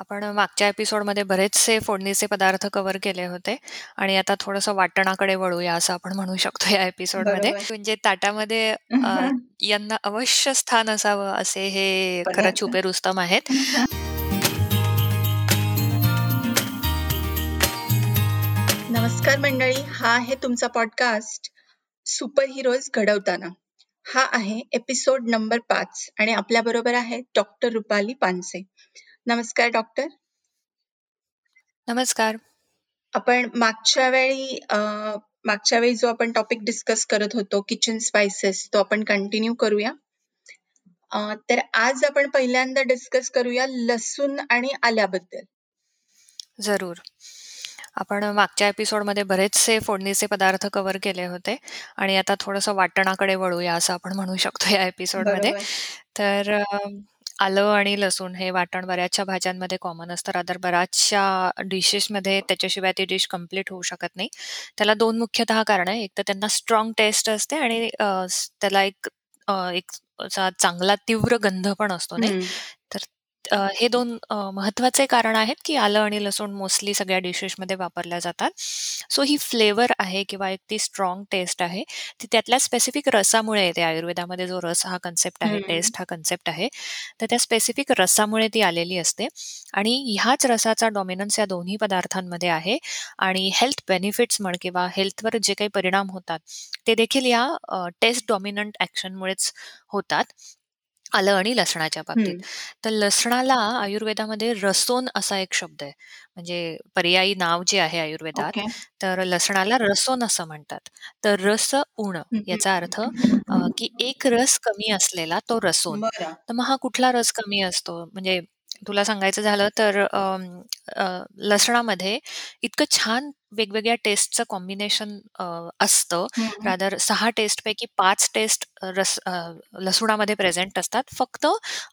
आपण मागच्या एपिसोडमध्ये बरेचसे फोडणीचे पदार्थ कव्हर केले होते आणि आता थोडंसं वाटणाकडे वळूया असं आपण म्हणू शकतो या एपिसोडमध्ये. बरोबर. म्हणजे ताटामध्ये अ, यांना अवश्य स्थान असावं असे हे खरं पदार्थ. छुपे रुस्तम आहेत. नमस्कार मंडळी हा आहे तुमचा पॉडकास्ट सुपर हिरोज घडवताना हा आहे एपिसोड नंबर पाच आणि आपल्या बरोबर आहे डॉक्टर रुपाली पानसे नमस्कार डॉक्टर नमस्कार. आपण मागच्या वेळी अं, मागच्या वेळी जो आपण टॉपिक डिस्कस करत होतो किचन स्पायसेस तो आपण कंटिन्यू करूया अं, तर आज आपण पहिल्यांदा डिस्कस करूया लसूण आणि आल्याबद्दल जरूर. आपण मागच्या एपिसोडमध्ये बरेचसे फोडणीचे पदार्थ कव्हर केले होते आणि आता थोडंसं वाटणाकडे वळूया असं आपण म्हणू शकतो या एपिसोडमध्ये. बरोबर तर अ, आलं आणि लसूण हे वाटण बऱ्याचशा भाज्यांमध्ये कॉमन असतं. रादर बऱ्याचशा डिशेसमध्ये त्याच्याशिवाय ती डिश कंप्लीट होऊ शकत नाही. त्याला 2 मुख्यतः कारणं आहे. एक तर त्यांना स्ट्राँग टेस्ट असते आणि अ, त्याला एक अ, एक असा चांगला तीव्र गंध पण असतो नाही. तर अ, हे 2 अ, महत्त्वाचे कारण आहेत, की आलं आणि लसूण मोस्टली सगळ्या डिशेसमध्ये वापरल्या जातात. सो ही फ्लेवर आहे किंवा एक ती स्ट्राँग टेस्ट आहे, ती त्यातल्या स्पेसिफिक रसामुळे येते. आयुर्वेदामध्ये जो रस हा कन्सेप्ट आहे. टेस्ट हा कन्सेप्ट आहे, तर त्या स्पेसिफिक रसामुळे ती आलेली असते आणि ह्याच रसाचा डॉमिनन्स या दोन्ही पदार्थांमध्ये आहे आणि हेल्थ बेनिफिट्स म्हण किंवा हेल्थवर जे काही परिणाम होतात, ते देखील या अ, टेस्ट डॉमिनंट ॲक्शनमुळेच होतात. आलं आणि लसणाच्या बाबतीत. तर लसणाला आयुर्वेदामध्ये रसोन असा एक शब्द आहे. म्हणजे पर्यायी नाव जे आहे आयुर्वेदात, ओके तर लसणाला रसोन असं म्हणतात. तर रस उण. याचा अर्थ अ, की एक रस कमी असलेला तो रसोन. बरं तर मग हा कुठला रस कमी असतो? म्हणजे तुला सांगायचं झालं तर अ, लसणामध्ये इतकं छान वेगवेगळ्या टेस्टचं कॉम्बिनेशन अ, असतं. हम्म. रादर 6 टेस्टपैकी 5 टेस्ट रस अ, लसुणामध्ये प्रेझेंट असतात. फक्त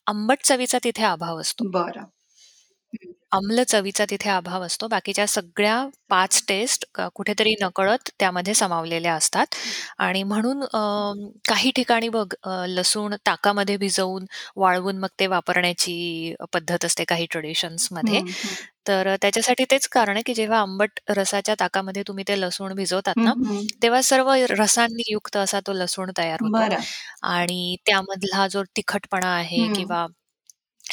आंबट चवीचा तिथे अभाव असतो. बरं आम्ल चवीचा तिथे अभाव असतो. बाकीच्या सगळ्या 5 टेस्ट क कुठेतरी नकळत त्यामध्ये समावलेल्या असतात आणि म्हणून अ, काही ठिकाणी बघ अ, लसूण ताकामध्ये भिजवून, वाळवून मग ते वापरण्याची पद्धत असते काही ट्रेडिशन्समध्ये. हम्म. तर त्याच्यासाठी तेच कारण आहे, की जेव्हा आंबट रसाच्या ताकामध्ये तुम्ही ते लसूण भिजवतात ना. तेव्हा सर्व रसांनी युक्त असा तो लसूण तयार होतो बरं आणि त्यामधला जो तिखटपणा आहे. किंवा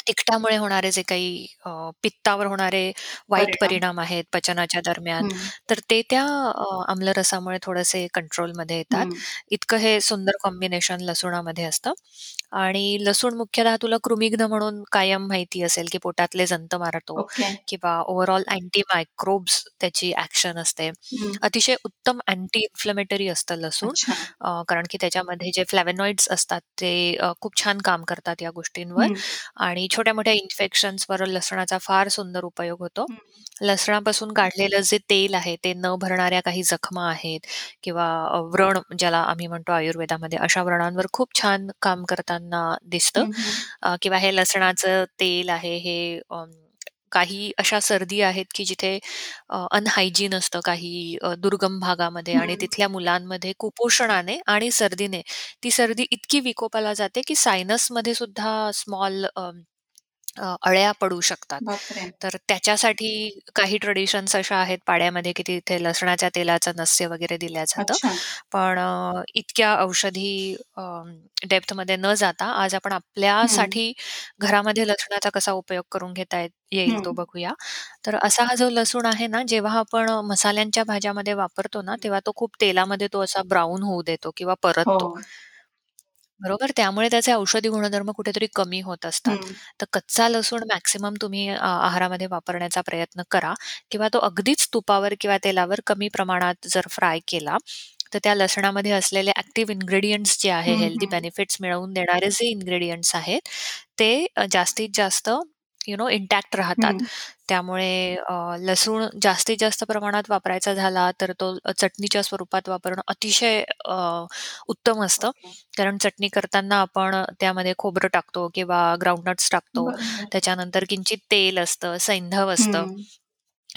तिखटामुळे होणारे जे काही अ, पित्तावर होणारे वाईट परिणाम. परिणाम आहेत पचनाच्या दरम्यान. तर ते त्या अ, आम्लरसामुळे थोडेसे कंट्रोलमध्ये येतात. इतकं हे सुंदर कॉम्बिनेशन लसुणामध्ये असतं आणि लसूण मुख्यतः तुला कृमिघ्न म्हणून कायम माहिती असेल, की पोटातले जंत मारतो ओके किंवा ओव्हरऑल अँटी मायक्रोब्स त्याची ॲक्शन असते. हम्म. अतिशय उत्तम अँटी इन्फ्लेमेटरी असतं लसूण. अच्छा अ, कारण की त्याच्यामध्ये जे फ्लॅव्हनॉइड्स असतात ते अ, खूप छान काम करतात या गोष्टींवर हम्म. आणि छोट्या-मोठ्या इन्फेक्शन्सवर लसणाचा फार सुंदर उपयोग होतो. हम्म. लसणापासून काढलेलं जे तेल आहे, ते न भरणाऱ्या काही जखमा आहेत किंवा अ, व्रण ज्याला आम्ही म्हणतो आयुर्वेदामध्ये, अशा व्रणांवर खूप छान काम करताना दिसतं. अ, किंवा हे लसणाचं तेल आहे हे काही अशा सर्दी आहेत, की जिथे अनहायजीन असतं काही अ, दुर्गम भागामध्ये आणि. तिथल्या मुलांमध्ये कुपोषणाने आणि सर्दीने ती सर्दी इतकी विकोपाला जाते, की सायनसमध्ये सुद्धा स्मॉल अ, अळ्या पडू शकतात. बापरे तर त्याच्यासाठी काही ट्रेडिशन्स अशा आहेत पाड्यामध्ये, की तिथे लसणाच्या तेलाचं नस्य वगैरे दिल्या जातं. अच्छा पण अ, इतक्या औषधी अ, डेप्थमध्ये न जाता आज आपण. आपल्यासाठी घरामध्ये लसणाचा कसा उपयोग करून घेता येईल तो. बघूया. तर असा हा जो लसूण आहे ना, जेव्हा आपण मसाल्यांच्या भाज्यामध्ये वापरतो ना, तेव्हा तो खूप तेलामध्ये तो असा ब्राउन होऊ देतो किंवा परततो. हो बरोबर? त्यामुळे त्याचे औषधी गुणधर्म कुठेतरी कमी होत असतात. तर कच्चा लसूण मॅक्सिमम तुम्ही अ, आहारामध्ये वापरण्याचा प्रयत्न करा किंवा तो अगदीच तुपावर किंवा तेलावर कमी प्रमाणात जर फ्राय केला, तर त्या लसणामध्ये असलेले ॲक्टिव्ह इन्ग्रीडियंट्स जे आहे, हेल्दी. बेनिफिट्स मिळवून देणारे जे इन्ग्रीडियंट्स आहेत, ते अ, जास्तीत जास्त यू नो इंटॅक्ट राहतात. त्यामुळे अ, लसूण जास्तीत जास्त प्रमाणात वापरायचा झाला, तर तो चटणीच्या स्वरूपात वापरणं अतिशय अ, उत्तम असतं. कारण चटणी करताना आपण त्यामध्ये खोबरं टाकतो किंवा ग्राउंडनट्स टाकतो. बरोबर त्याच्यानंतर किंचित तेल असतं, सैंधव असतं.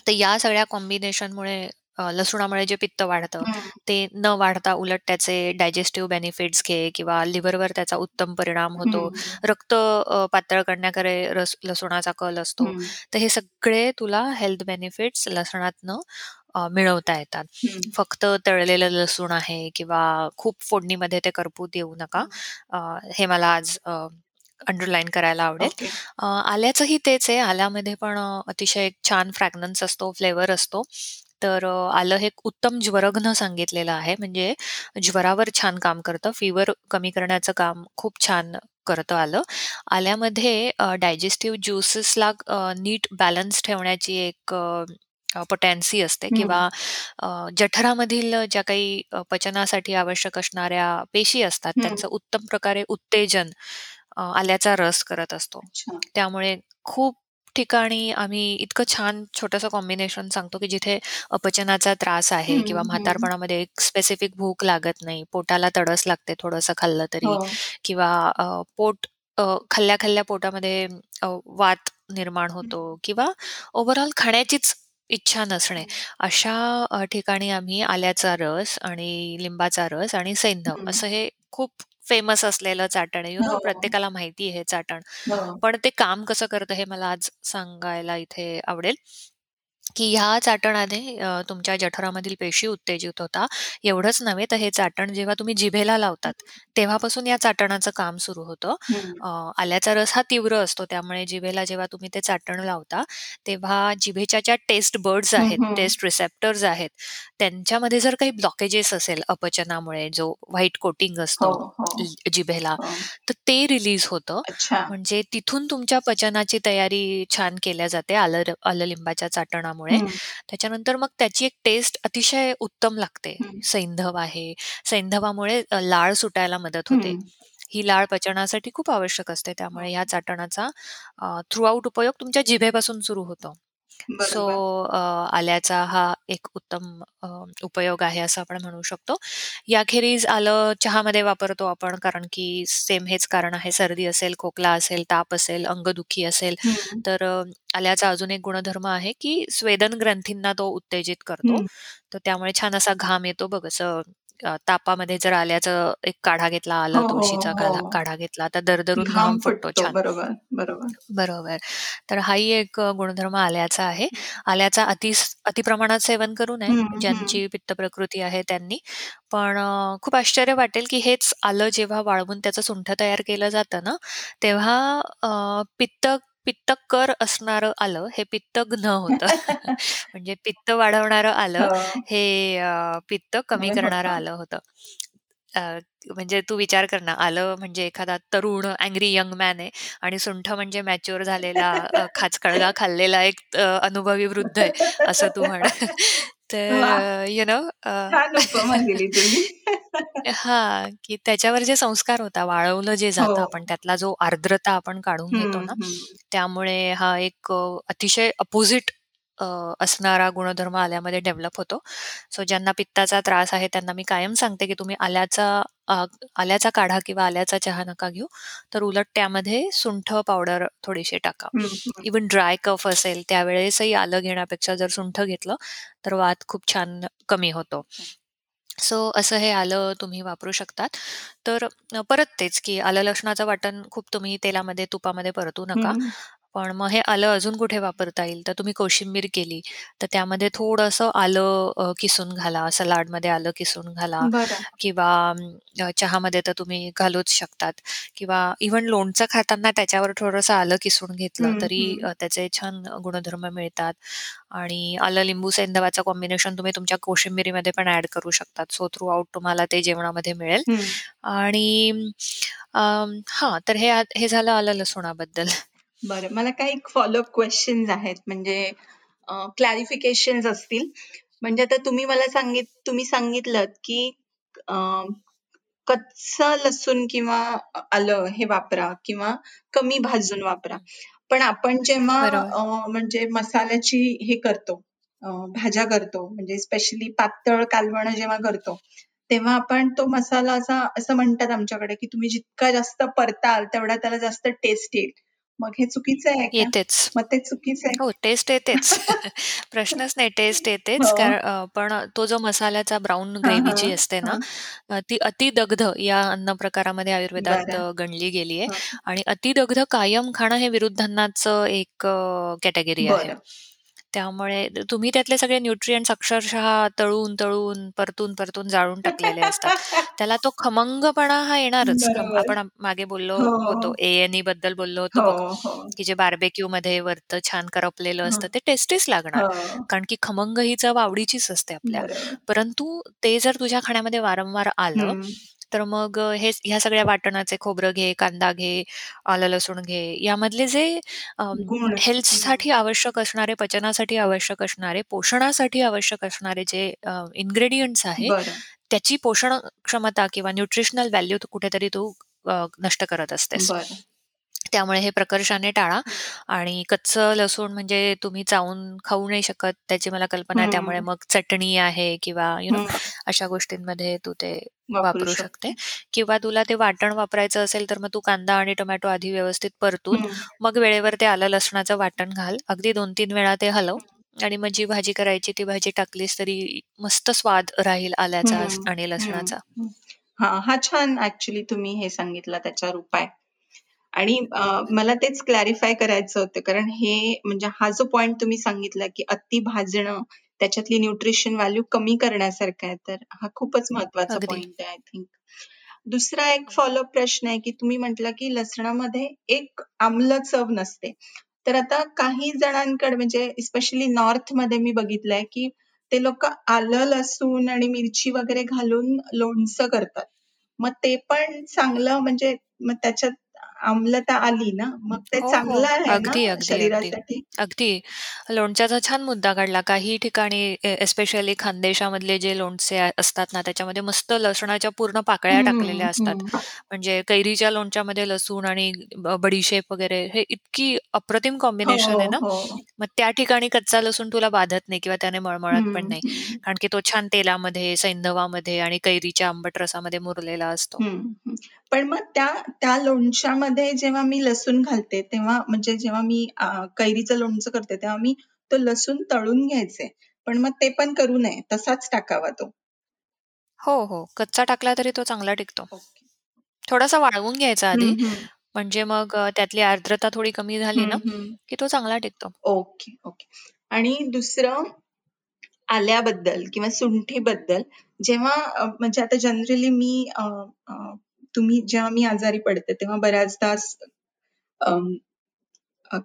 तर या सगळ्या कॉम्बिनेशनमुळे अ, लसूणामुळे जे पित्त वाढतं, हं. ते न वाढता उलट त्याचे डायजेस्टिव्ह बेनिफिट्स घे किंवा लिव्हरवर त्याचा उत्तम परिणाम होतो. हं. रक्त अ, पातळ करण्याकडे रस लसूणाचा कल असतो. हं. तर हे सगळे तुला हेल्थ बेनिफिट्स लसणातनं अ, मिळवता येतात. हं. फक्त तळलेलं लसूण आहे किंवा खूप फोडणीमध्ये ते करपू देऊ नका. हं. अ, हे मला आज अ, अंडरलाईन करायला आवडेल. ओके. अ, आल्याचंही तेच आहे. आल्यामध्ये पण अ, अतिशय छान फ्रॅग्रन्स असतो, फ्लेवर असतो. तर आलं हे उत्तम ज्वरघ्न सांगितलेलं आहे. म्हणजे ज्वरावर छान काम करतं. फीव्हर कमी करण्याचं काम खूप छान करतं आलं. आल्यामध्ये डायजेस्टिव्ह ज्युसेसला नीट बॅलन्स ठेवण्याची एक पोटॅन्सी असते. किंवा जठरामधील ज्या काही पचनासाठी आवश्यक असणाऱ्या पेशी असतात. त्यांचं उत्तम प्रकारे उत्तेजन आल्याचा रस करत असतो. त्यामुळे खूप ठिकाणी आम्ही इतकं छान छोटंसं कॉम्बिनेशन सांगतो, की जिथे अपचनाचा त्रास आहे किंवा हं. म्हातारपणामध्ये एक स्पेसिफिक भूक लागत नाही, पोटाला तडस लागते थोडंसं खाल्लं तरी हो. किंवा अ, पोट अ, खाल्ल्या-खाल्ल्या पोटामध्ये अ, वात निर्माण होतो. किंवा ओव्हरऑल खाण्याचीच इच्छा नसणे. हं. अशा अ, ठिकाणी आम्ही आल्याचा रस आणि लिंबाचा रस आणि सैंधव हं. असं हे खूप फेमस असलेलं चाटण आहे. यू नो हो. प्रत्येकाला माहिती आहे हे चाटण. हो. पण ते काम कसं करतं हे मला आज सांगायला इथे आवडेल. की ह्या चाटणाने अ, तुमच्या जठरामधील पेशी उत्तेजित होतात. एवढंच नव्हे तर हे चाटण जेव्हा तुम्ही जिभेला लावतात, तेव्हापासून या चाटणाचं काम सुरू होतं. हं. अ, आल्याचा रस हा तीव्र असतो. त्यामुळे जिभेला जेव्हा तुम्ही ते चाटण लावता, तेव्हा जिभेच्या ज्या टेस्ट बड्स हं, आहेत, हं. टेस्ट रिसेप्टर्स आहेत, त्यांच्यामध्ये जर काही ब्लॉकेजेस असेल अपचनामुळे, जो व्हाईट कोटिंग हो, असतं हो. ल जिभेला, हो. तर ते रिलीज होतं. अच्छा. म्हणजे तिथून तुमच्या पचनाची तयारी छान केल्या जाते आलं र आलं लिंबाच्या चाटणामुळे. हं. त्याच्यानंतर मग त्याची एक टेस्ट अतिशय उत्तम लागते. सैंधव आहे. सैंधवामुळे लाळ सुटायला मदत होते. हं. लाळ पचनासाठी खूप आवश्यक असते. त्यामुळे ह्या. चाटणाचा थ्रूआउट उपयोग तुमच्या जिभेपासून सुरू होतो. सो बरोबर. अ, आल्याचा हा एक उत्तम अ, उपयोग आहे असं आपण म्हणू शकतो. याखेरीज आलं चहामध्ये वापरतो आपण कारण की सेम हेच कारण आहे. सर्दी असेल, खोकला असेल, ताप असेल, अंगदुखी असेल, हं. तर अ, आल्याचा अजून एक गुणधर्म आहे, की स्वेदन ग्रंथींना तो उत्तेजित करतो. हं. तर त्यामुळे छान असा घाम येतो बघ असं अ, तापामध्ये जर आल्याचं एक काढा घेतला, हो, आलं हो, तुळशीचा काढा हो. काढा घेतला, तर दरदरून घाम घाम फुटतो फुटतो. छान. बरोबर, बरोबर. बरोबर. तर हाही एक अ, गुणधर्म आल्याचा आहे. हं. आल्याचा अतिस अतिप्रमाणात सेवन करू नये, हं, हं. ज्यांची पित्त प्रकृती आहे त्यांनी. पण अ, खूप आश्चर्य वाटेल, की हेच आलं जेव्हा वाळवून त्याचं सुंठ तयार केलं जातं ना, तेव्हा अ, पित्त पित्तकर असणारं आलं हे पित्तघ्न होतं. म्हणजे पित्त वाढवणारं आलं हो. हे पित्त कमी करणारं. आलं होतं. म्हणजे तू विचार कर ना, आलं म्हणजे एखादा तरुण अँग्री यंग मॅन आहे आणि सुंठ म्हणजे मॅच्युअर झालेला अ, खाचखळगा खाल्लेला एक अनुभवी वृद्ध आहे, असं तू म्हण. तर यू नो अ, छान उपमा दिली तुम्ही. हां, की त्याच्यावर जे संस्कार होता, वाळवलं जे हो. जातं आपण, त्यातला जो आर्द्रता आपण काढून घेतो ना. त्यामुळे हा एक अतिशय अपोझिट अ, असणारा गुणधर्म आल्यामध्ये डेव्हलप होतो. सो ज्यांना पित्ताचा त्रास आहे, त्यांना मी कायम सांगते, की तुम्ही आल्याचा अ, आल्याचा काढा किंवा आल्याचा चहा नका घेऊ. तर उलट त्यामध्ये सुंठ पावडर थोडीशी टाका. हं, हं. इव्हन ड्राय कफ असेल, त्यावेळेसही आलं घेण्यापेक्षा जर सुंठ घेतलं, तर वात खूप छान कमी होतो. सो असं हे आलं तुम्ही वापरू शकतात. तर अ, परत तेच, की आलं लसणाचं वाटण खूप तुम्ही तेलामध्ये, तुपामध्ये परतू नका. हं. पण मग हे आलं अजून कुठे वापरता येईल, तर तुम्ही कोशिंबीर केली, तर त्यामध्ये थोडंसं आलं अ, किसून घाला, सलाडमध्ये आलं किसून घाला बरं. किंवा अ, चहामध्ये तर तुम्ही घालूच शकतात किंवा इव्हन लोणचं खाताना त्याच्यावर थोडंसं आलं किसून घेतलं, हं, तरी हं. अ, त्याचे छान गुणधर्म मिळतात आणि आलं, लिंबू, सैंधवाचं कॉम्बिनेशन तुम्ही तुमच्या कोशिंबिरीमध्ये पण ॲड करू शकतात. सो थ्रूआउट तुम्हाला ते जेवणामध्ये मिळेल हं. आणि अं, हां, तर हे हे झालं आलं लसुणाबद्दल. बरं. मला काही फॉलोअप क्वेशन्स आहेत म्हणजे अ, क्लॅरिफिकेशन्स असतील. म्हणजे आता तुम्ही मला सांगित तुम्ही सांगितलत, की अ, कच्चं लसूण किंवा अ, आलं हे वापरा किंवा कमी भाजून वापरा. पण आपण जेव्हा बरोबर. अ, म्हणजे मसाल्याची हे करतो, अ, भाज्या करतो म्हणजे स्पेशली पातळ कालवणं जेव्हा करतो, तेव्हा आपण तो मसाला असा असं म्हणतात आमच्याकडे, की तुम्ही जितका जास्त परताल तेवढा त्याला जास्त टेस्ट येईल. मग हे चुकीचं आहे येतेच. मग ते चुकीचं आहे हो, टेस्ट येतेच. प्रश्नच नाही, टेस्ट येतेच. हो. कारण पण तो जो मसाल्याचा ब्राउन हां, ग्रेव्ही असते ना, ती अतिदग्ध या अन्न प्रकारामध्ये आयुर्वेदात गणली गेली आहे. आणि अतिदग्ध कायम खाणं हे विरुद्धांनाचं एक कॅटेगरी आहे. त्यामुळे तुम्ही त्यातले सगळे न्यूट्रिएंट्स अक्षरशः तळून, तळून, परतून, परतून जाळून टाकलेले असतात. त्याला तो खमंगपणा हा येणारच. खम बरोबर. आपण मागे बोललो हो, होतो, ए-एन-ई बद्दल बोललो होतो हो, बघ, हो. की जे बार्बेक्यूमध्ये वरतं छान करपलेलं हं. असतं, ते टेस्टीच लागणार. हो. कारण की खमंग ही चव आवडीचीच असते आपल्या. बरोबर. परंतु ते जर तुझ्या खाण्यामध्ये वारंवार आलं, हं. तर मग अ, हे ह्या सगळ्या वाटणाचे खोबरं घे, कांदा घे, आलं लसूण घे, यामधले जे अं, गुण. हेल्थसाठी आवश्यक असणारे, पचनासाठी आवश्यक असणारे, पोषणासाठी आवश्यक असणारे जे अ, इन्ग्रेडियंट्स आहे, बरं. त्याची पोषण क्षमता किंवा न्यूट्रिशनल व्हॅल्यू कुठेतरी तू अ, नष्ट करत असतेस. बरं. त्यामुळे हे प्रकर्षाने टाळा आणि कच्चं लसूण म्हणजे तुम्ही चावून खाऊ नाही शकत, त्याची मला कल्पना आहे. त्यामुळे. मग चटणी आहे किंवा यू नो. अशा गोष्टींमध्ये तू ते वापरू शकते किंवा तुला ते वाटण वापरायचं असेल, तर मग तू कांदा आणि टोमॅटो आधी व्यवस्थित परतून. मग वेळेवर ते आलं लसणाचं वाटण घाल. अगदी 2-3 वेळा ते हलव आणि मग जी भाजी करायची ती भाजी टाकलीस तरी मस्त स्वाद राहील आल्याचा. आणि. लसणाचा. हं. हां, छान ॲक्चुअली तुम्ही हे सांगितलं त्याच्यावर उपाय. आणि मला तेच क्लॅरिफाय करायचं होतं कारण हे म्हणजे हा जो पॉइंट तुम्ही सांगितला, की अति भाजणं त्याच्यातली न्यूट्रिशन व्हॅल्यू कमी करण्यासारखा आहे. तर हा खूपच महत्त्वाचा अगदी. पॉइंट आहे आय थिंक. दुसरा एक फॉलोअप प्रश्न आहे, की तुम्ही म्हटलं, की लसणामध्ये एक आम्ल चव नसते. तर आता काही जणांकडे म्हणजे स्पेशली नॉर्थमध्ये मी बघितलंय, की ते लोकं आलं, लसूण आणि मिरची वगैरे घालून लोणचं करतात. मग ते पण चांगलं म्हणजे मग त्याच्यात आम्लता आली ना, मग ते हो, हो. चांगलं आहे ना अगदी, अगदी, अगदी. शरीरासाठी? अगदी. लोणच्याचा छान मुद्दा काढला. काही ठिकाणी एस्पेशली खानदेशामधले जे लोणचे असतात ना, त्याच्यामध्ये मस्त लसणाच्या पूर्ण पाकळ्या हं, टाकलेल्या असतात. हं. म्हणजे कैरीच्या लोणच्यामध्ये लसूण आणि बडीशेप वगैरे हे इतकी अप्रतिम हो, कॉम्बिनेशन आहे ना, हो. मग त्या ठिकाणी कच्चा लसूण तुला बाधत नाही किंवा त्याने मळमळत पण हं, नाही. हं. कारण की तो छान तेलामध्ये, सैंधवामध्ये आणि कैरीच्या आंबट रसामध्ये मुरलेला असतो. पण मग त्या त्या लोणच्यामध्ये जेव्हा मी लसूण घालते, तेव्हा म्हणजे जेव्हा मी कैरीचं लोणचं करते, तेव्हा मी तो लसूण तळून घ्यायचे. पण मग ते पण करू नये, तसाच टाकावा तो. हो, हो. कच्चा टाकला तरी तो चांगला टिकतो. ओके. थोडासा वाळवून घ्यायचा आधी, हं, हं. म्हणजे मग अ, त्यातली आर्द्रता थोडी कमी झाली हं, ना, हं. की तो चांगला टिकतो. Okay, okay. आणि दुसरं आल्याबद्दल किंवा सुंठीबद्दल जेव्हा अ, म्हणजे आता जनरली मी अ, अ, तुम्ही जेव्हा मी आजारी पडते, तेव्हा बऱ्याचदा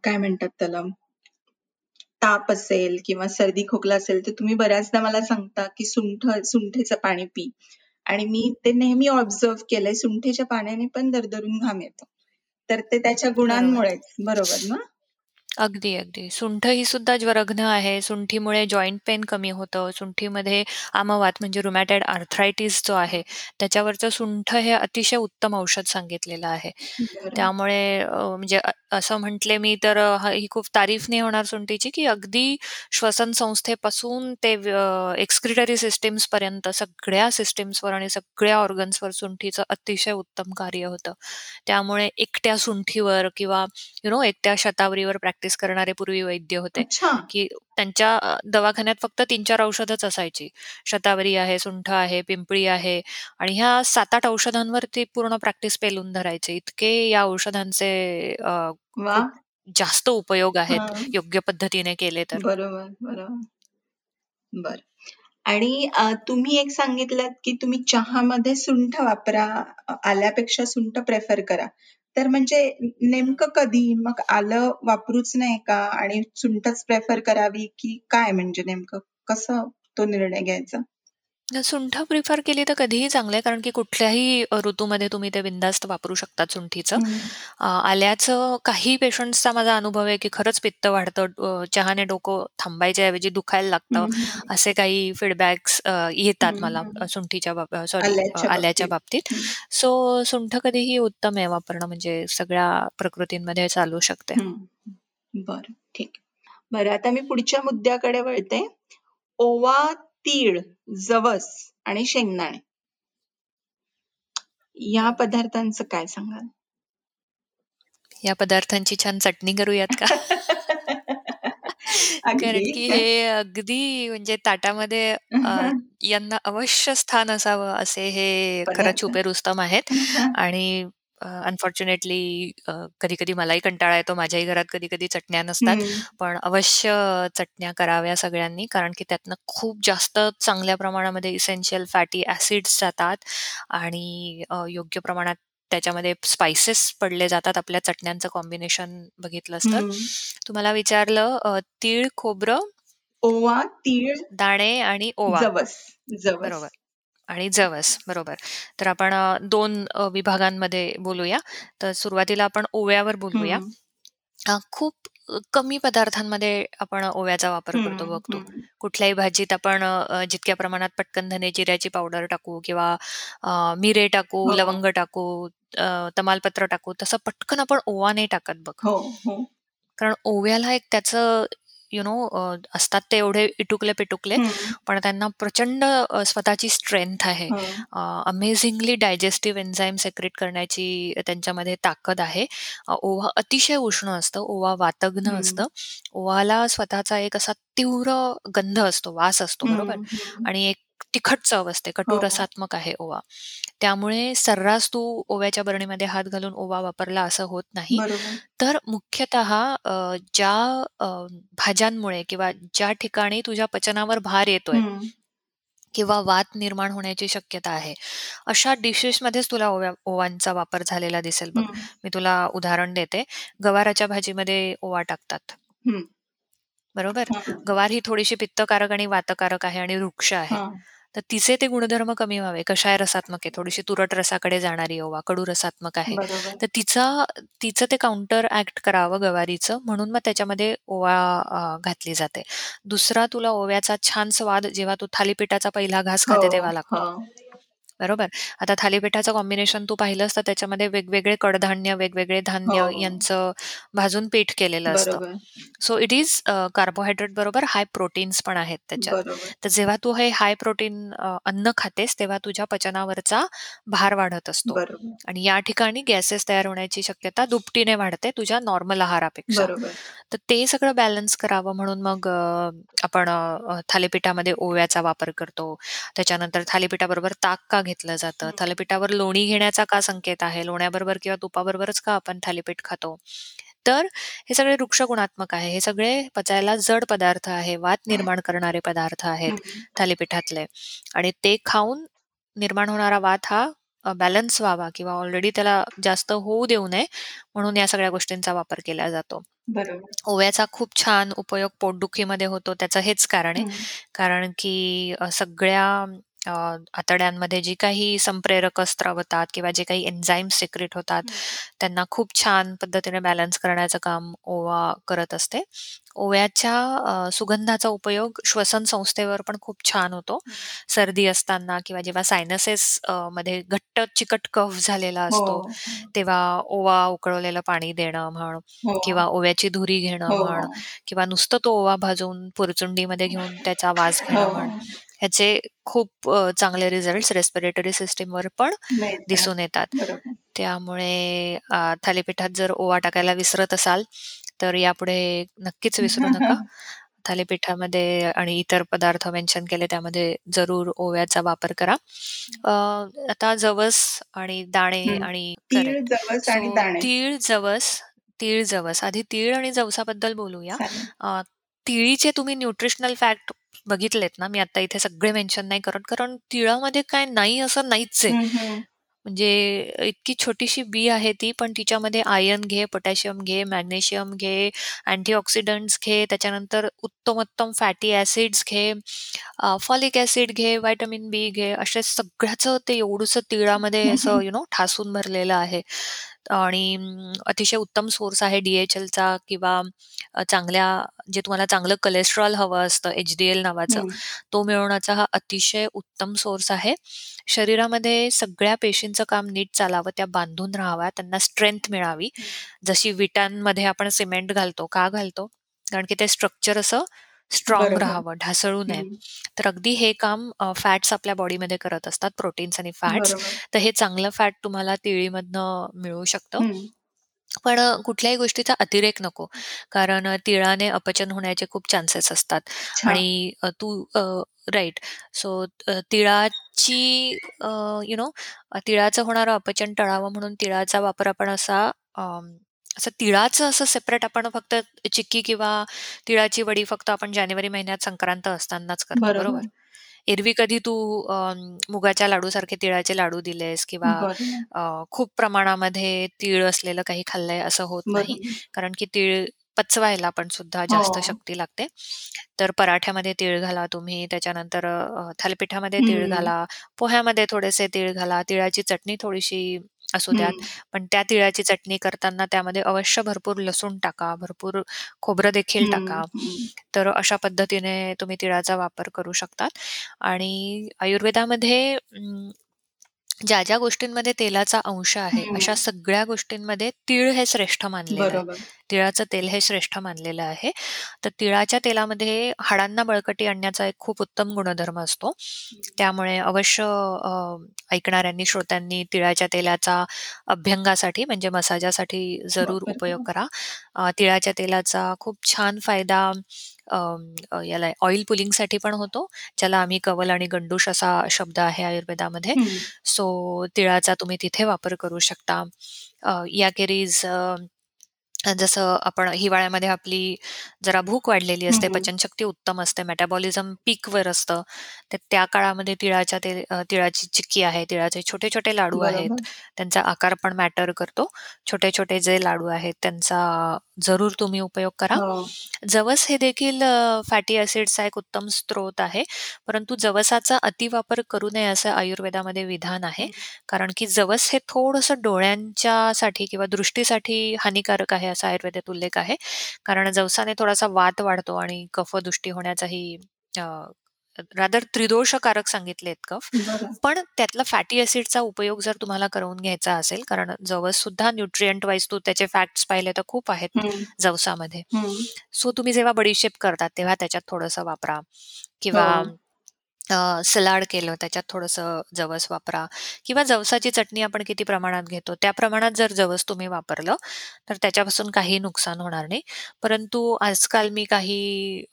काय म्हणतात त्याला ताप असेल किंवा सर्दी खोकला असेल, तर तुम्ही बऱ्याचदा मला सांगता, की सुंठ सुंठीचं पाणी पी. आणि मी ते नेहमी ऑब्झर्व्ह केलंय, सुंठीच्या पाण्याने पण दरदरून घाम येतो. तर ते त्याच्या. गुणांमुळेच, बरोबर ना? अगदी, अगदी. सुंठ ही सुद्धा ज्वरघ्न आहे. सुंठीमुळे जॉइंट पेन कमी होतं. सुंठीमध्ये आमवात म्हणजे रुमॅटॉइड आर्थरायटिस जो आहे, त्याच्यावरचं सुंठ हे अतिशय उत्तम औषध सांगितलेलं आहे. बरं. त्यामुळे अ, म्हणजे अ, असं म्हटले मी तर अ, ह खूप तारीफ नाही होणार सुंठीची, की अगदी श्वसन संस्थेपासून ते अ, एक्स्क्रिटरी सिस्टम्सपर्यंत सगळ्या सिस्टम्सवर आणि सगळ्या ऑर्गन्सवर सुंठीचं अतिशय उत्तम कार्य होतं. त्यामुळे एकट्या सुंठीवर किंवा यू नो एकट्या शतावरीवर प्रॅक्टिस करणारे पूर्वी वैद्य होते. की त्यांच्या दवाखान्यात फक्त 3-4 औषधच असायची. शतावरी आहे, सुंठ आहे, पिंपळी आहे आणि ह्या 7-8 औषधांवर ते पूर्ण प्रॅक्टिस पेलून धरायचे. इतके या औषधांचे! जास्त उपयोग आहेत. योग्य पद्धतीने केले तर. बरोबर, बरोबर. बरं. आणि तुम्ही एक सांगितलत, की तुम्ही चहामध्ये सुंठ वापरा, आल्यापेक्षा सुंठ प्रेफर करा. तर म्हणजे नेमकं कधी? मग आलं वापरूच नाही का? आणि सुंठच प्रेफर करावी, की काय म्हणजे नेमकं कसं तो निर्णय घ्यायचा? सुंठ प्रिफर केली तर कधीही चांगलं आहे, कारण की कुठल्याही अ, ऋतूमध्ये तुम्ही ते बिनधास्त वापरू शकता सुंठीचं. हं. अ, आल्याचं काही पेशंट्सचा माझा अनुभव आहे, की खरंच पित्त वाढतं. अ, चहाने डोकं थांबायच्या ऐवजी दुखायला लागतं. हं. असे काही फीडबॅक्स अ, येतात हं, मला अ. सुंठीच्या बाब सॉरी आल्याच्या आल्याच्या बाबतीत. बाबतीत. हं. सो सुंठ कधीही उत्तम आहे वापरणं, म्हणजे सगळ्या प्रकृतींमध्ये चालू शकते. हं. बरं, ठीक आहे. बरं, आता मी पुढच्या मुद्द्याकडे वळते. ओवा, तीळ, जवस आणि शेंगदाणे. या. पदार्थांचं काय सांगाल? या पदार्थांची छान चटणी करूयात का? कारण. की हे अगदी म्हणजे ताटामध्ये यांना अवश्य स्थान असावं असे हे खरं. छुपे रुस्तम आहेत आणि अनफॉर्च्युनेटली अ, कधी-कधी मलाही कंटाळा येतो. माझ्याही घरात कधी-कधी चटण्या नसतात. पण अवश्य चटण्या कराव्या सगळ्यांनी कारण की त्यातनं खूप जास्त चांगल्या प्रमाणामध्ये इसेन्शियल फॅटी ॲसिड्स जातात आणि अ, योग्य प्रमाणात त्याच्यामध्ये स्पाइसेस पडले जातात. आपल्या चटण्यांचं कॉम्बिनेशन बघितलंस तर. हं. तुम्हाला विचारलं अ, तीळ, खोबरं ओवा, तीळ, दाणे आणि ओवा. जवस. जवस. बरोबर. आणि जवस, बरोबर. तर आपण अ, 2 अ, विभागांमध्ये बोलूया. तर सुरुवातीला आपण ओव्यावर बोलूया. हं. अ, खूप अ, कमी पदार्थांमध्ये आपण ओव्याचा वापर करतो हं, बघ तू. हं. कुठल्याही भाजीत आपण अ, जितक्या प्रमाणात पटकन धने जिऱ्याची पावडर टाकू किंवा अ, मिरे टाकू, हो. लवंग टाकू, अ, तमालपत्र टाकू, तसं पटकन आपण ओवा नाही टाकत बघ. हो, हो. कारण ओव्याला एक त्याचं यू नो असतात ते एवढे इटुकले-पिटुकले, हं. पण त्यांना प्रचंड स्वतःची स्ट्रेंथ आहे. अमेझिंगली डायजेस्टिव्ह एन्झाइम सेक्रेट करण्याची त्यांच्यामध्ये ताकद आहे. ओवा अतिशय उष्ण असतं. ओवा वातग्न. असतं. ओवाला स्वतःचा एक असा तीव्र गंध असतो, वास असतो, बरोबर? आणि एक तिखट चव असते, कटू हो. रसात्मक आहे ओवा. त्यामुळे सर्रास तू ओव्याच्या बरणीमध्ये हात घालून ओवा वापरला असं होत नाही. तर मुख्यतः ज्या भाज्यांमुळे किंवा ज्या ठिकाणी तुझ्या पचनावर भार येतोय हं. किंवा वात निर्माण होण्याची शक्यता आहे, अशा डिशेसमध्येच तुला ओव्या ओवांचा वापर झालेला दिसेल बघ. हं. मी तुला उदाहरण देते. गवाराच्या भाजीमध्ये ओवा टाकतात. हं. बरोबर? हां. गवार ही थोडीशी पित्तकारक आणि वातकारक आहे आणि वृक्ष आहे. हां. तर तिचे ते गुणधर्म कमी व्हावे. कषाय रसात्मक आहे, थोडीशी तुरट रसाकडे जाणारी ओवा, कडू रसात्मक आहे. बरोबर. तर तिचा तिचं ते काउंटर ॲक्ट करावं गवारीचं, म्हणून मग त्याच्यामध्ये ओवा अ, घातली जाते. दुसरा तुला ओव्याचा छान स्वाद जेव्हा तू थालीपीठाचा पहिला घास हो, खाते तेव्हा लागतो. हो. बरोबर? आता थालीपीठाचं कॉम्बिनेशन तू पाहिलंस तर त्याच्यामध्ये वेगवेगळे कडधान्य, वेगवेगळे धान्य हो. यांचं भाजून पीठ केलेलं असतं. बरोबर. सो इट इज कार्बोहायड्रेट बरोबर हाय प्रोटीन्स पण आहेत त्याच्यात. बरोबर. तर जेव्हा तू हे हाय प्रोटीन अन्न खातेस, तेव्हा तुझ्या पचनावरचा भार वाढत असतो बरोबर. आणि या ठिकाणी गॅसेस तयार होण्याची शक्यता दुपटीने वाढते तुझ्या नॉर्मल आहारापेक्षा. बरोबर. तर ते सगळं बॅलन्स करावं म्हणून मग अ, आपण अ, थालीपीठामध्ये ओव्याचा वापर करतो. त्याच्यानंतर थालीपीठाबरोबर ताक का घेतलं जातं? हं. थालीपीठावर लोणी घेण्याचा का संकेत आहे? लोण्याबरोबर किंवा तुपाबरोबरच का आपण थालीपीठ खातो? तर हे सगळे वृक्ष गुणात्मक आहे. हे सगळे पचायला जड पदार्थ आहे. वात निर्माण करणारे पदार्थ आहेत हं. थालीपीठातले आणि ते खाऊन निर्माण होणारा वात हा अ, बॅलन्स व्हावा किंवा ऑलरेडी त्याला जास्त होऊ देऊ नये, म्हणून या सगळ्या गोष्टींचा वापर केला जातो. बरोबर. ओव्याचा खूप छान उपयोग पोटदुखीमध्ये होतो. त्याचं हेच कारण आहे. हं. कारण की अ, सगळ्या अ, आतड्यांमध्ये जी काही संप्रेरक स्त्रवतात किंवा जे काही एन्झाइम्स सिक्रेट होतात, हं. त्यांना खूप छान पद्धतीने बॅलन्स करण्याचं काम ओवा करत असते. ओव्याच्या अ, सुगंधाचा उपयोग श्वसन संस्थेवर पण खूप छान होतो. हं. सर्दी असताना किंवा जेव्हा सायनसेस अ, मध्ये घट्ट चिकट कफ झालेला हो, असतो, हो. तेव्हा ओवा उकळवलेलं पाणी देणं म्हण किंवा हो. ओव्याची धुरी घेणं हो, म्हण. किंवा नुसतं तो ओवा भाजून पुरचुंडीमध्ये घेऊन त्याचा वास घेणं म्हण, हो. ह्याचे खूप चांगले रिझल्ट्स रेस्पिरेटरी सिस्टमवर पण. दिसून येतात. त्यामुळे थालीपीठात जर ओवा टाकायला विसरत असाल, तर यापुढे नक्कीच विसरू नका. थालीपीठामध्ये आणि इतर पदार्थ मेन्शन केले त्यामध्ये जरूर ओव्याचा वापर करा. आता जवस आणि दाणे. आणि. तीळ, जवस तीळ, जवस. आधी तीळ आणि जवसाबद्दल बोलूया. तिळीचे तुम्ही न्यूट्रिशनल फॅक्ट बघितलेत ना, मी आता इथे सगळे मेन्शन नाही करत, कारण तिळामध्ये काय नाही असं नाहीच आहे. म्हणजे इतकी छोटीशी बी आहे ती, पण तिच्यामध्ये आयर्न घे, पोटॅशियम घे, मॅग्नेशियम घे, अँटीऑक्सिडंट्स घे, त्याच्यानंतर उत्तमोत्तम फॅटी ॲसिड्स घे, फॉलिक ॲसिड घे, व्हिटॅमिन बी घे, अशा सगळ्याचं ते एवढुसं तिळामध्ये असं. यू नो ठासून भरलेलं आहे आणि अतिशय उत्तम सोर्स आहे डी-एच-एलचा किंवा चांगल्या जे तुम्हाला चांगलं कोलेस्टेरॉल हवं असतं, एच-डी-एल नावाचं, हं. तो मिळवण्याचा हा अतिशय उत्तम सोर्स आहे. शरीरामध्ये सगळ्या पेशींचं काम नीट चालावं, त्या बांधून राहाव्या, त्यांना स्ट्रेंथ मिळावी. जशी विटांमध्ये आपण सिमेंट घालतो. का घालतो? कारण की ते स्ट्रक्चर असं स्ट्राँग. राहावं, ढासळू नये. तर अगदी हे काम फॅट्स आपल्या बॉडीमध्ये करत असतात, प्रोटीन्स आणि फॅट्स. तर हे चांगलं फॅट तुम्हाला तिळीमधनं मिळू शकतं. पण कुठल्याही गोष्टीचा अतिरेक नको. कारण तिळाने अपचन होण्याचे खूप चान्सेस असतात. आणि तू राइट. सो तिळाची यू नो तिळाचं होणारं अपचन टळावं म्हणून तिळाचा वापर आपण असा असं तिळाचं असं सेपरेट आपण फक्त चिक्की किंवा तिळाची वडी फक्त आपण जानेवारी महिन्यात संक्रांत असतानाच करतो, बरोबर? बरोबर. एरवी कधी तू मुगाच्या लाडूसारखे तिळाचे लाडू दिलेस किंवा खूप प्रमाणामध्ये तीळ असलेलं काही खाल्लंय असं होत नाही. कारण की तीळ पचवायला पण सुद्धा जास्त हो. शक्ती लागते. तर पराठ्यामध्ये तीळ घाला तुम्ही, त्याच्यानंतर थालीपीठामध्ये तीळ घाला, पोह्यामध्ये थोडेसे तीळ घाला, तिळाची चटणी थोडीशी असू द्यात. पण त्या तिळाची चटणी करताना त्यामध्ये अवश्य भरपूर लसूण टाका, भरपूर खोबरं देखील टाका. तर अशा पद्धतीने तुम्ही तिळाचा वापर करू शकतात आणि आयुर्वेदामध्ये ज्या, ज्या गोष्टींमध्ये तेलाचा अंश आहे, अशा सगळ्या गोष्टींमध्ये तीळ हे श्रेष्ठ मानलेलं आहे. तिळाचं तेल हे श्रेष्ठ मानलेलं आहे. तर तिळाच्या तेलामध्ये हाडांना बळकटी आणण्याचा एक खूप उत्तम गुणधर्म असतो. त्यामुळे अवश्य ऐकणाऱ्यांनी, श्रोत्यांनी तिळाच्या तेलाचा अभ्यंगासाठी म्हणजे मसाजासाठी जरूर उपयोग करा. तिळाच्या तेलाचा खूप छान फायदा याला ऑइल पुलिंगसाठी पण होतो, ज्याला आम्ही कवल आणि गंडूश असा शब्द आहे आयुर्वेदामध्ये. सो तिळाचा तुम्ही तिथे वापर करू शकता. याखेरीज जसं आपण हिवाळ्यामध्ये आपली जरा भूक वाढलेली असते, पचनशक्ती उत्तम असते, मेटाबॉलिझम पीकवर असतं. तर त्या काळामध्ये तिळाच्या ते तिळाची चिक्की आहे, तिळाचे छोटे-छोटे लाडू आहेत, त्यांचा आकार पण मॅटर करतो. छोटे-छोटे जे लाडू आहेत त्यांचा जरूर तुम्ही उपयोग करा. जवस हे देखील फॅटी ॲसिड्सचा एक उत्तम स्रोत आहे. परंतु जवसाचा अतिवापर करू नये असं आयुर्वेदामध्ये विधान आहे. कारण की जवस हे थोडंसं डोळ्यांच्यासाठी किंवा दृष्टीसाठी हानिकारक आहे असा आयुर्वेदात उल्लेख आहे. कारण जवसाने थोडासा वात वाढतो आणि कफदृष्टी होण्याचाही रादर त्रिदोषकारक सांगितलेत कफ. पण त्यातला फॅटी ॲसिडचा उपयोग जर तुम्हाला करून घ्यायचा असेल, कारण जवस सुद्धा न्यूट्रिएंट वाईज तू त्याचे फॅक्ट्स पाहिले तर खूप आहेत जवसामध्ये. सो तुम्ही जेव्हा बडीशेप करतात तेव्हा त्याच्यात थोडंसं वापरा. किंवा सलाड केलं त्याच्यात थोडंसं जवस वापरा किंवा जवसाची चटणी आपण किती प्रमाणात घेतो त्या प्रमाणात जर जवस तुम्ही वापरलं तर त्याच्यापासून काही नुकसान होणार नाही. परंतु आजकाल मी काही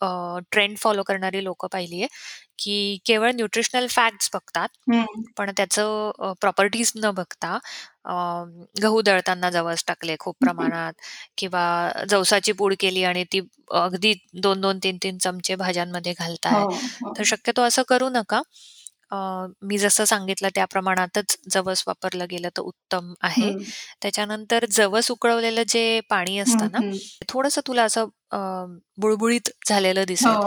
ट्रेंड फॉलो करणारी लोकं पाहिली आहे, की केवळ न्यूट्रिशनल फॅक्ट्स बघतात, पण त्याचं प्रॉपर्टीज न बघता गहू दळताना जवस टाकले खूप प्रमाणात किंवा जवसाची पूड केली आणि ती अगदी दोन दोन तीन तीन चमचे भाज्यांमध्ये घालताय. तर शक्यतो असं करू नका. मी जसं सांगितलं त्या प्रमाणातच जवस वापरलं गेलं तर उत्तम आहे. त्याच्यानंतर जवस उकळवलेलं जे पाणी असतं ना, थोडंसं तुला असं बुळबुळीत झालेलं दिसेल,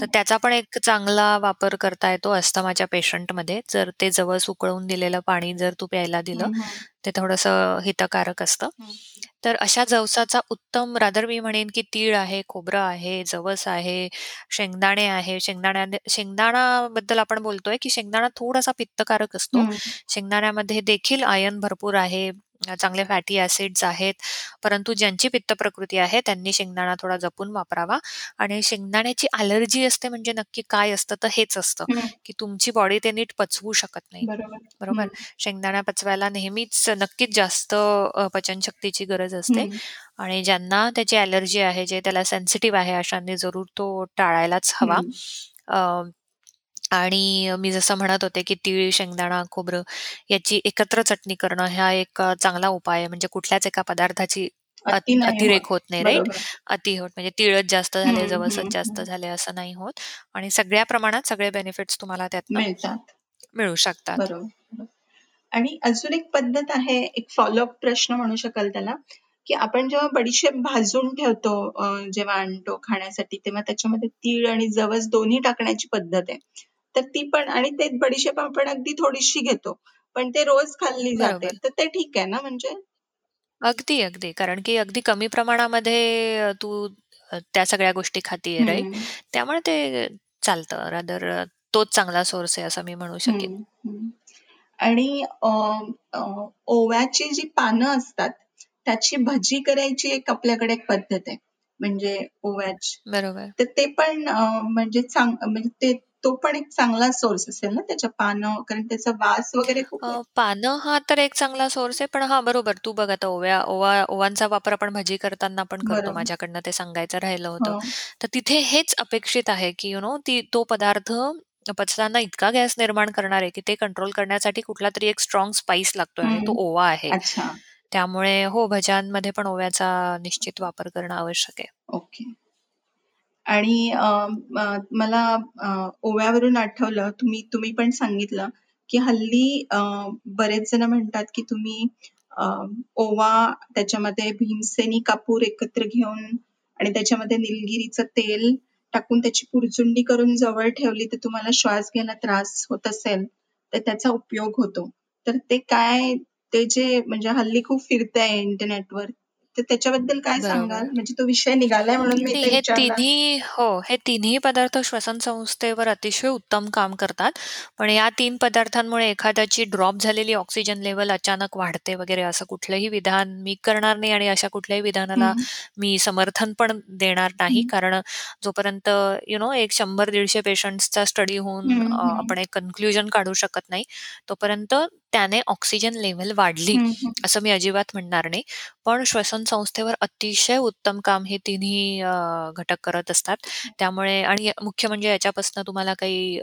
तर त्याचा पण एक चांगला वापर करता येतो अस्थमाच्या पेशंटमध्ये. जर ते जवस उकळवून दिलेलं पाणी जर तू प्यायला दिलं, ते थोडंसं हितकारक असतं. तर अशा जवसाचा उत्तम रादर मी म्हणेन की तीळ आहे, खोबरं आहे, जवस आहे, शेंगदाणे आहे. शेंगदाण्या शेंगदाणाबद्दल आपण बोलतोय की शेंगदाणा थोडासा पित्तकारक असतो. शेंगदाण्यामध्ये देखील आयर्न भरपूर आहे, चांगले फॅटी ॲसिड्स आहेत. परंतु ज्यांची पित्त प्रकृती आहे त्यांनी शेंगदाणा थोडा जपून वापरावा आणि शेंगदाण्याची ॲलर्जी असते म्हणजे नक्की काय असतं तर हेच असतं, की तुमची बॉडी ते नीट पचवू शकत नाही. बरोबर. शेंगदाणा पचवायला नेहमीच नक्कीच जास्त पचनशक्तीची गरज असते आणि ज्यांना त्याची ॲलर्जी आहे, जे त्याला सेन्सिटिव्ह आहे अशांनी जरूर तो टाळायलाच हवा. आणि मी जसं म्हणत होते, की तीळ, शेंगदाणा, खोबरं याची एकत्र चटणी करणं हा एक चांगला उपाय आहे. म्हणजे कुठल्याच एका पदार्थाची अतिरेक होत नाही, राईट? अति होत म्हणजे तीळच जास्त झाले, जवसच जास्त झाले असं नाही होत आणि सगळ्या प्रमाणात सगळे बेनिफिट्स तुम्हाला त्यातनं मिळू शकतात. आणि अजून एक पद्धत आहे, एक फॉलोअप प्रश्न म्हणू शकाल त्याला, की आपण जेव्हा बडीशेप भाजून ठेवतो जेव्हा आणतो खाण्यासाठी, तेव्हा त्याच्यामध्ये तीळ आणि जवस दोन्ही टाकण्याची पद्धत आहे. तर ती पण आणि ते बडीशेप आपण अगदी थोडीशी घेतो, पण ते रोज खाल्ली जाते. तर ते ठीक आहे ना म्हणजे? अगदी, अगदी. कारण की अगदी कमी प्रमाणामध्ये तू त्या सगळ्या गोष्टी खातीये, राईट? त्यामुळे ते चालतं. रादर तोच चांगला सोर्स आहे असं मी म्हणू शकेन. आणि ओव्याची जी पानं असतात, त्याची भजी करायची एक आपल्याकडे एक पद्धत आहे. म्हणजे ओव्याची. बरोबर. तर ते पण म्हणजे चांग म्हणजे ते तो पण एक चांगला सोर्स असेल ना त्याच्या पानं कारण त्याचा वास वगैरे खूप अ, पानं हा तर एक चांगला सोर्स आहे. पण हां, बरोबर तू बघ आता ओव्या ओवा ओवांचा वापर आपण भजी करताना पण करतो. बरोबर. माझ्याकडनं ते सांगायचं राहिलं होतं. हो. तर तिथे हेच अपेक्षित आहे, की यू नो ती तो पदार्थ पचताना इतका गॅस निर्माण करणार आहे, की ते कंट्रोल करण्यासाठी कुठलातरी एक स्ट्राँग स्पाइस लागतोय आणि तो. ओवा आहे. अच्छा. त्यामुळे हो, भज्यांमध्ये पण ओव्याचा निश्चित वापर करणं आवश्यक आहे. ओके. आणि मला ओव्यावरून आठवलं तुम्ही तुम्ही पण सांगितलं, की हल्ली बरेच जण म्हणतात, की तुम्ही ओवा त्याच्यामध्ये भीमसेनी कापूर एकत्र घेऊन आणि त्याच्यामध्ये निलगिरीचं तेल टाकून त्याची पुरचुंडी करून जवळ ठेवली, तर तुम्हाला श्वास घ्यायला त्रास होत असेल, तर त्याचा उपयोग होतो. तर ते काय ते जे म्हणजे हल्ली खूप फिरतंय इंटरनेटवर, तर त्याच्याबद्दल काय सांगाल? म्हणजे तो विषय निघालाय म्हणून मी हे. तिन्ही हो, हे तिन्ही पदार्थ श्वसन संस्थेवर अतिशय उत्तम काम करतात. पण या 3 पदार्थांमुळे एखाद्याची ड्रॉप झालेली ऑक्सिजन लेव्हल अचानक वाढते वगैरे असं कुठलंही विधान मी करणार नाही आणि अशा कुठल्याही विधानाला मी समर्थन पण देणार नाही. कारण जोपर्यंत यू नो एक 100-150 पेशंट्सचा स्टडी होऊन. आपण एक कन्क्लुजन काढू शकत नाही, तोपर्यंत त्याने ऑक्सिजन लेव्हल वाढली हं, हं. असं मी अजिबात म्हणणार नाही. पण श्वसन संस्थेवर अतिशय उत्तम काम हे तिन्ही अ, घटक करत असतात. त्यामुळे आणि मुख्य म्हणजे याच्यापासून तुम्हाला काही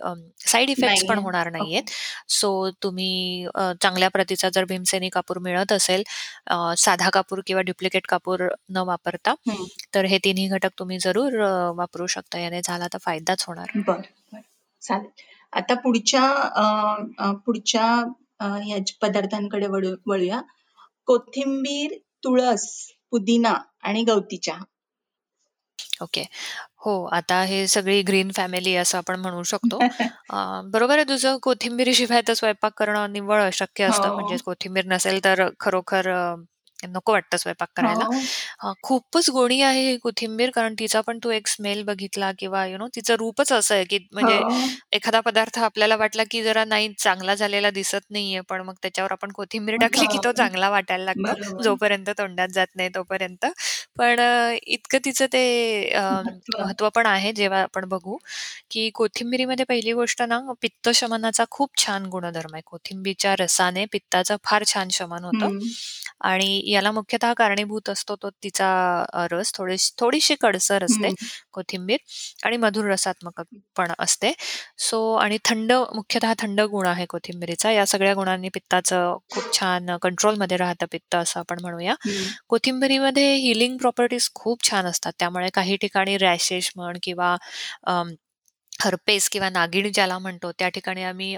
साइड इफेक्ट्स पण. होणार ओके. नाहीयेत. सो तुम्ही अ, चांगल्या प्रतीचा जर भीमसेनी कापूर मिळत असेल, अ, साधा कापूर किंवा डुप्लिकेट कापूर न वापरता, हं. तर हे तिन्ही घटक तुम्ही जरूर अ, वापरू शकता. याने झाला तर फायदाच होणार. बरं, बरं. चालेल. आता पुढच्या अ, अ, पुढच्या ह्या पदार्थांकडे वळू वळूया. कोथिंबीर, तुळस, पुदिना आणि गवती चहा. ओके. हो, आता हे सगळी ग्रीन फॅमिली असं आपण म्हणू शकतो. अ, बरोबर आहे तुझं. कोथिंबिरीशिवाय तर स्वयंपाक करणं निव्वळ अशक्य असतं. म्हणजे हो. कोथिंबीर नसेल तर खरोखर अ, नको वाटतं स्वयंपाक करायला. खूपच गोडी आहे ही कोथिंबीर कारण तिचा पण तू एक स्मेल बघितला किंवा यू नो तिचं रूपच असं आहे, की म्हणजे. एखादा पदार्थ आपल्याला वाटला, की जरा नाही चांगला झालेला दिसत नाहीये, पण मग त्याच्यावर आपण कोथिंबीर टाकली, की तो. चांगला वाटायला लागतो. जोपर्यंत तोंडात जात नाही तोपर्यंत. पण इतकं तिचं ते महत्त्व. पण आहे जेव्हा आपण बघू, की कोथिंबिरीमध्ये पहिली गोष्ट ना पित्तशमनाचा खूप छान गुणधर्म आहे. कोथिंबीरच्या रसाने पित्ताचं फार छान शमन होतं. आणि याला मुख्यतः कारणीभूत असतो तो तिचा अ, रस थोडीशी थोडीशी कडसर असते. कोथिंबीर आणि मधुर रसात्मक पण असते. सो आणि थंड मुख्यतः थंड गुण आहे कोथिंबिरीचा. या सगळ्या गुणांनी पित्ताचं खूप छान कंट्रोलमध्ये राहतं पित्त असं आपण म्हणूया. कोथिंबिरीमध्ये हीलिंग प्रॉपर्टीज खूप छान असतात. त्यामुळे काही ठिकाणी रॅशेस म्हण किंवा अं, हर्पेस किंवा नागिण ज्याला म्हणतो, त्या ठिकाणी आम्ही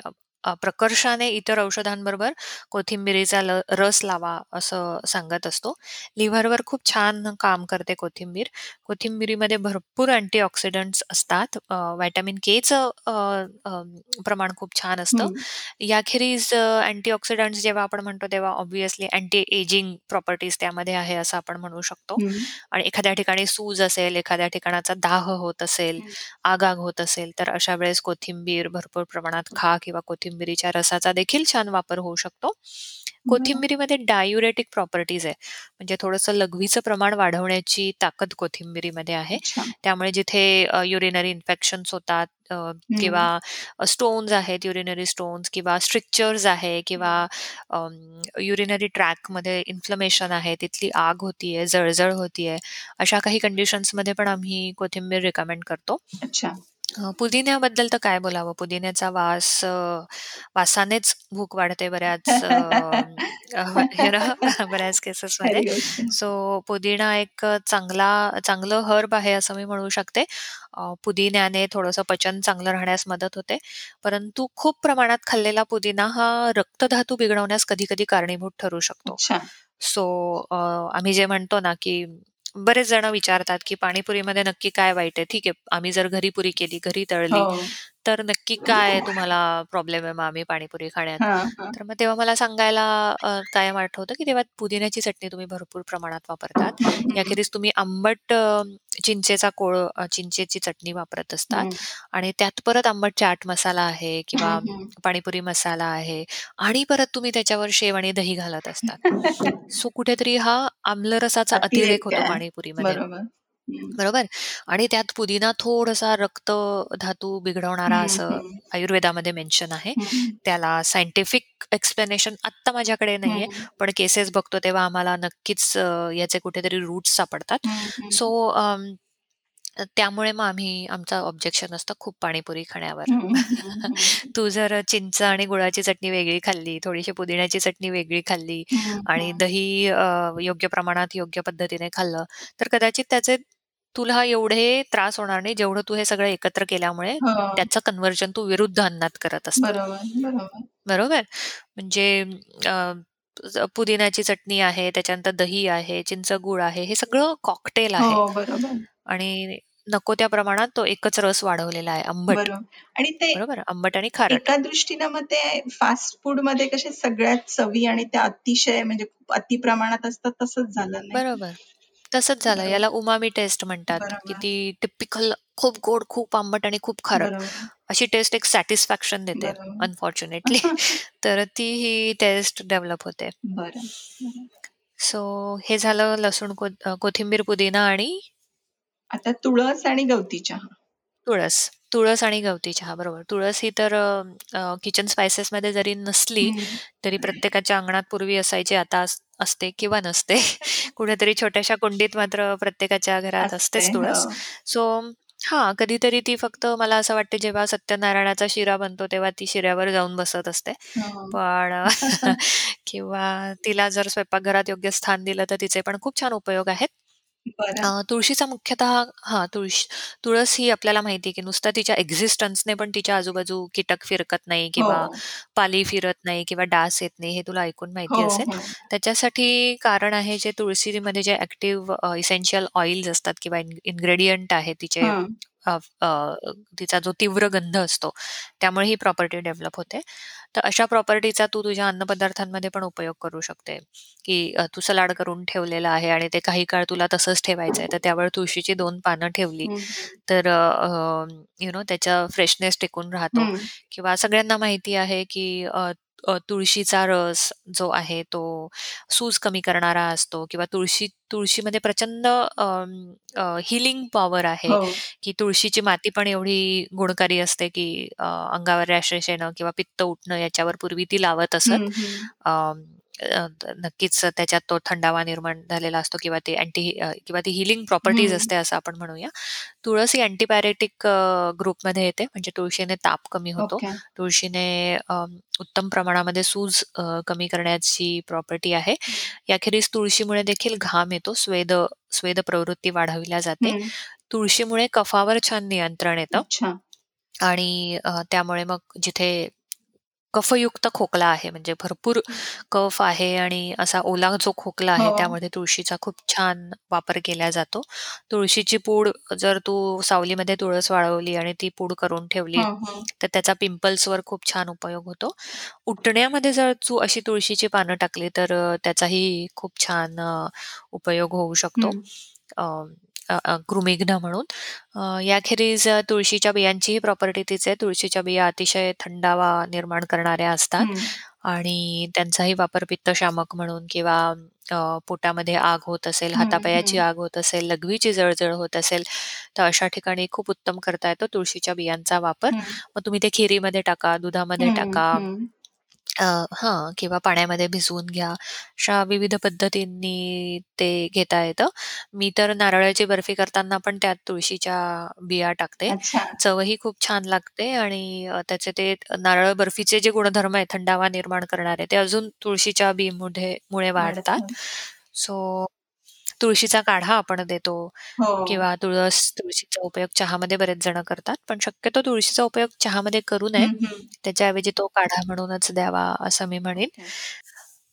प्रकर्षाने इतर औषधांबरोबर कोथिंबिरीचा ल रस लावा असं सांगत असतो. लिव्हरवर खूप छान काम करते कोथिंबीर. कोथिंबिरीमध्ये भरपूर अँटीऑक्सिडंट्स असतात. अ, व्हिटॅमिन केचं प्रमाण खूप छान असतं. याखेरीज अँटीऑक्सिडंट्स जेव्हा आपण म्हणतो तेव्हा ऑब्व्हियसली अँटी एजिंग प्रॉपर्टीज त्यामध्ये आहे असं आपण म्हणू शकतो. आणि एखाद्या ठिकाणी सूज असेल, एखाद्या ठिकाणाचा दाह होत असेल. आग-आग होत असेल, तर अशा वेळेस कोथिंबीर भरपूर प्रमाणात खा किंवा कोथिंबिरीच्या रसाचा देखील छान वापर होऊ शकतो. बरं. कोथिंबिरीमध्ये डायुरेटिक प्रॉपर्टीज आहे. म्हणजे थोडंसं लघवीचं प्रमाण वाढवण्याची ताकद कोथिंबिरीमध्ये आहे. अच्छा. त्यामुळे जिथे युरिनरी इन्फेक्शन्स होतात अ, किंवा स्टोन्स आहेत, युरिनरी स्टोन्स किंवा स्ट्रिक्चर्स आहे किंवा युरिनरी ट्रॅकमध्ये इन्फ्लमेशन आहे, तिथली आग होतीये, जळजळ होतीये, अशा काही कंडिशन्समध्ये पण आम्ही कोथिंबीर रिकमेंड करतो. अच्छा. अ, पुदिन्याबद्दल तर काय बोलावं? पुदिन्याचा वास अ, वासानेच भूक वाढते बऱ्याच अ, यू नो बऱ्याच केसेसमध्ये. खरी गोष्ट आहे. सो पुदिना एक अ, चांगला चांगलं हर्ब आहे असं मी म्हणू शकते. अ, पुदिन्याने थोडंसं पचन चांगलं राहण्यास मदत होते. परंतु खूप प्रमाणात खाल्लेला पुदिना हा रक्तधातू बिघडवण्यास कधी-कधी कारणीभूत ठरू शकतो. अच्छा. सो अ, आम्ही जे म्हणतो ना, की बरेच जण विचारतात, की पाणीपुरीमध्ये नक्की काय वाईट आहे? ठीक आहे, आम्ही जर घरी पुरी केली, घरी तळली, हो. तर नक्की काय तुम्हाला प्रॉब्लेम आहे मग आम्ही पाणीपुरी खाण्यात? हां, हां. तर मग तेव्हा मला सांगायला अ, कायम आठवतं, की तेव्हा पुदिन्याची चटणी तुम्ही भरपूर प्रमाणात वापरतात. याखेरीज तुम्ही आंबट अ, चिंचेचा कोळ अ, चिंचेची चटणी वापरत असतात हं. आणि त्यात परत आंबट चाट मसाला आहे किंवा हं, हं. पाणीपुरी मसाला आहे आणि परत तुम्ही त्याच्यावर शेव आणि दही घालत असतात. सो कुठेतरी हा आम्लरसाचा अतिरेक अतिरेक होतो आहे. पाणीपुरीमध्ये. बरोबर. बरोबर? आणि त्यात पुदिना थोडासा रक्त धातू बिघडवणारा असं. आयुर्वेदामध्ये मेन्शन आहे. त्याला सायंटिफिक एक्सप्लेनेशन आत्ता माझ्याकडे नाहीये. पण केसेस बघतो तेव्हा आम्हाला नक्कीच याचे कुठेतरी रूट्स सापडतात. सो त्यामुळे मग आम्ही आमचं ऑब्जेक्शन असतं खूप पाणीपुरी खाण्यावर. तू जर चिंच आणि गुळाची चटणी वेगळी खाल्ली, थोडीशी पुदिन्याची चटणी वेगळी खाल्ली आणि. दही योग्य प्रमाणात, योग्य पद्धतीने खाल्लं, तर कदाचित त्याचे तुला एवढे त्रास होणार नाही, जेवढं तू हे सगळं एकत्र केल्यामुळे हां. त्याचं कन्व्हर्जन तू विरुद्ध अन्नात करत असतं. बरोबर, बरोबर. बरोबर? म्हणजे अ, पुदिन्याची चटणी आहे, त्याच्यानंतर दही आहे, चिंच गूळ आहे, हे सगळं कॉकटेल आहे हो, बरोबर. आणि नको त्या प्रमाणात तो एकच रस वाढवलेला आहे आंबट. बरोबर आणि ते बरोबर? आंबट आणि खारट. एका दृष्टीनं मग ते फास्ट फूडमध्ये कशा सगळ्याच चवी आणि त्या अतिशय म्हणजे खूप अति प्रमाणात असतात तसंच झालं नाही बरोबर. तसंच झालं. बरोबर. याला उमामी टेस्ट म्हणतात, की बरोबर. ती टिपिकल खूप गोड, खूप आंबट आणि खूप खारट बरोबर. अशी टेस्ट एक सॅटिस्फॅक्शन देते बरोबर. अनफॉर्च्युनेटली. तर ती ही टेस्ट डेव्हलप होते. बरं, बरं. सो हे झालं लसूण को अ, कोथिंबीर, पुदिना आणि आता तुळस आणि गवती चहा. तुळस. तुळस आणि गवती चहा बरोबर. तुळस ही तर अ, अ, किचन स्पाइसेसमध्ये जरी नसली, हं. तरी प्रत्येकाच्या अंगणात पूर्वी असायची, आता असते किंवा नसते. कुठेतरी छोट्याशा कुंडीत मात्र प्रत्येकाच्या घरात असते. असतेच तुळस. हो. सो हां, कधीतरी ती फक्त मला असं वाटते जेव्हा सत्यनारायणाचा शिरा बनतो, तेव्हा ती शिऱ्यावर जाऊन बसत असते. हो. पण किंवा तिला जर स्वयंपाकघरात योग्य स्थान दिलं, तर तिचे पण खूप छान उपयोग आहेत. बरं. अ, तुळशीचा मुख्यतः हां, तुळशी तुळस ही आपल्याला माहिती आहे, की नुसता तिच्या एक्झिस्टन्सने पण तिच्या आजूबाजू कीटक फिरकत नाही किंवा हो. पाली फिरत नाही किंवा डास येत नाही, हे तुला ऐकून माहिती हो, असेल. हो. त्याच्यासाठी कारण आहे जे तुळशीमध्ये जे ॲक्टिव्ह अ, इसेन्शियल ऑइल्स असतात किंवा इन्ग इन्ग्रेडियंट आहे तिचे हां. तिचा जो तीव्र गंध असतो, त्यामुळे ही प्रॉपर्टी डेव्हलप होते. तर अशा प्रॉपर्टीचा तू तुझ्या अन्नपदार्थांमध्ये पण उपयोग करू शकते, की तू सलाड करून ठेवलेलं आहे आणि ते काही काळ तुला तसंच ठेवायचं आहे, तर त्यावर तुळशीची 2 पानं ठेवली. तर यू नो त्याचा फ्रेशनेस टिकून राहतो. किंवा सगळ्यांना माहिती आहे, की अ, तुळशीचा रस जो आहे तो सूज कमी करणारा असतो किंवा तुळशी तुळशीमध्ये प्रचंड अ, हीलिंग पॉवर आहे, हो. की तुळशीची माती पण एवढी गुणकारी असते, की अ, अंगावर रॅशेस येणं किंवा पित्त उठणं याच्यावर पूर्वी ती लावत असत. हं, हं. अ, नक्कीच त्याच्यात तो थंडावा निर्माण झालेला असतो किंवा ते अँटी किंवा ती हीलिंग प्रॉपर्टीज. असते असं आपण म्हणूया. तुळस ही अँटिपॅरेटिक अ, ग्रुपमध्ये येते, म्हणजे तुळशीने ताप कमी होतो. ओके. तुळशीने अ, उत्तम प्रमाणामध्ये सूज अ, कमी करण्याची प्रॉपर्टी आहे. याखेरीज तुळशीमुळे देखील घाम येतो, स्वेद स्वेद प्रवृत्ती वाढविल्या जाते. हं. तुळशीमुळे कफावर छान नियंत्रण येतं अच्छा. आणि अ, त्यामुळे मग जिथे कफयुक्त खोकला आहे, म्हणजे भरपूर कफ आहे आणि असा ओला जो खोकला आहे, हो. त्यामध्ये तुळशीचा खूप छान वापर केला जातो. तुळशीची पूड जर तू सावलीमध्ये तुळस वाळवली आणि ती पूड करून ठेवली, हं, हं. तर त्याचा पिंपल्सवर खूप छान उपयोग होतो. उटण्यामध्ये जर तू अशी तुळशीची पानं टाकली, तर अ, त्याचाही खूप छान अ, उपयोग होऊ शकतो. हं. अ, अ, अ, कृमिघ्न म्हणून. याखेरीज तुळशीच्या बियांचीही प्रॉपर्टी तीच आहे. तुळशीच्या बिया अतिशय थंडावा निर्माण करणाऱ्या असतात हं. आणि त्यांचाही वापर पित्तशामक म्हणून किंवा अ, पोटामध्ये आग होत असेल, हं, हातापायाची हं. आग होत असेल, लघवीची जळजळ होत असेल, तर अशा ठिकाणी खूप उत्तम करता येतो तुळशीच्या बियांचा वापर. हं. मग तुम्ही ते खिरीमध्ये टाका, दुधामध्ये हं, टाका हं. अ, हां किंवा पाण्यामध्ये भिजवून घ्या. अशा विविध पद्धतींनी ते घेता येतं. मी तर नारळाची बर्फी करताना पण त्यात तुळशीच्या बिया टाकते. अच्छा. चवही खूप छान लागते आणि अ, त्याचे ते नारळ बर्फीचे जे गुणधर्म आहेत, थंडावा निर्माण करणारे, ते अजून तुळशीच्या बीमुळे मुळे वाढतात. वाढतं. सो तुळशीचा काढा आपण देतो हो. किंवा तुळस तुळशीचा उपयोग चहामध्ये बरेच जण करतात. पण शक्यतो तुळशीचा उपयोग चहामध्ये करू नये. हं, हं. त्याच्याऐवजी तो काढा म्हणूनच द्यावा, असं मी म्हणेन. ओके.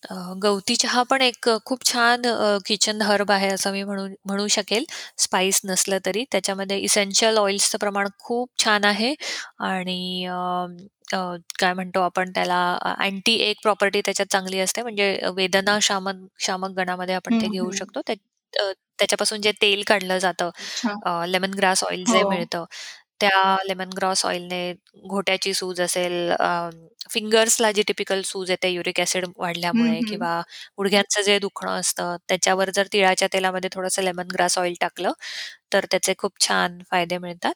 अ, गवती चहा पण एक अ, खूप छान अ, किचन हर्ब आहे, असं मी म्हणू म्हणू शकेल. स्पाइस नसलं तरी त्याच्यामध्ये इसेन्शियल ऑइल्सचं प्रमाण खूप छान आहे आणि अ, अ, काय म्हणतो आपण त्याला अँटी एक प्रॉपर्टी त्याच्यात चांगली असते. म्हणजे वेदना शामन शामक गणामध्ये आपण ते हं, घेऊ हं. शकतो. त्या त्याच्यापासून जे तेल काढलं जातं, लेमन ग्रास ऑइल जे हो. मिळतं, त्या लेमन ग्रॉस ऑइलने घोट्याची सूज असेल, फिंगर्सला जी टिपिकल सूज येते युरिक ॲसिड हं, वाढल्यामुळे. किंवा गुडघ्यांचं जे दुखणं असतं, त्याच्यावर जर तिळाच्या तेलामध्ये थोडंसं लेमन ग्रास ऑइल टाकलं, तर त्याचे खूप छान फायदे मिळतात.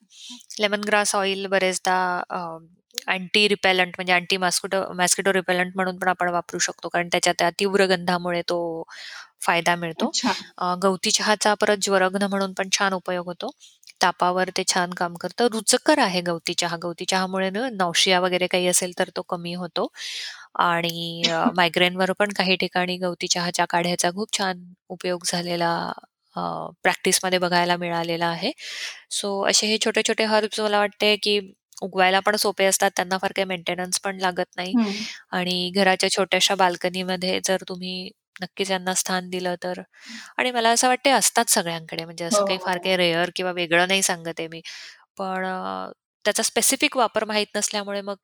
लेमन ग्रास ऑइल बरेचदा अँटी रिपेलंट म्हणजे अँटी मॉस्किटो मॉस्किटो रिपेलंट म्हणून पण आपण वापरू शकतो. कारण त्याच्या त्या तीव्र गंधामुळे तो फायदा मिळतो. अच्छा. अ, गवती चहाचा परत ज्वरघ्न म्हणून पण छान उपयोग होतो. तापावर ते छान काम करतं. रुचकर आहे गवती चहा. गवती चहामुळे ना नॉशिया वगैरे काही असेल तर तो कमी होतो आणि अ, मायग्रेनवर पण काही ठिकाणी गवती चहाच्या काढ्याचा खूप छान उपयोग झालेला अ, प्रॅक्टिसमध्ये बघायला मिळालेला आहे. सो असे हे छोटे-छोटे हर्ब्स मला वाटते, की उगवायला पण सोपे असतात. त्यांना फार काही मेंटेनन्स पण लागत नाही. आणि घराच्या छोट्याशा बाल्कनीमध्ये जर तुम्ही नक्कीच यांना स्थान दिलं तर आणि मला असं वाटते असतात सगळ्यांकडे म्हणजे हो, असं काही फार हो. काही रेअर किंवा वेगळं नाही सांगत आहे मी. पण अ, त्याचा स्पेसिफिक वापर माहीत नसल्यामुळे मग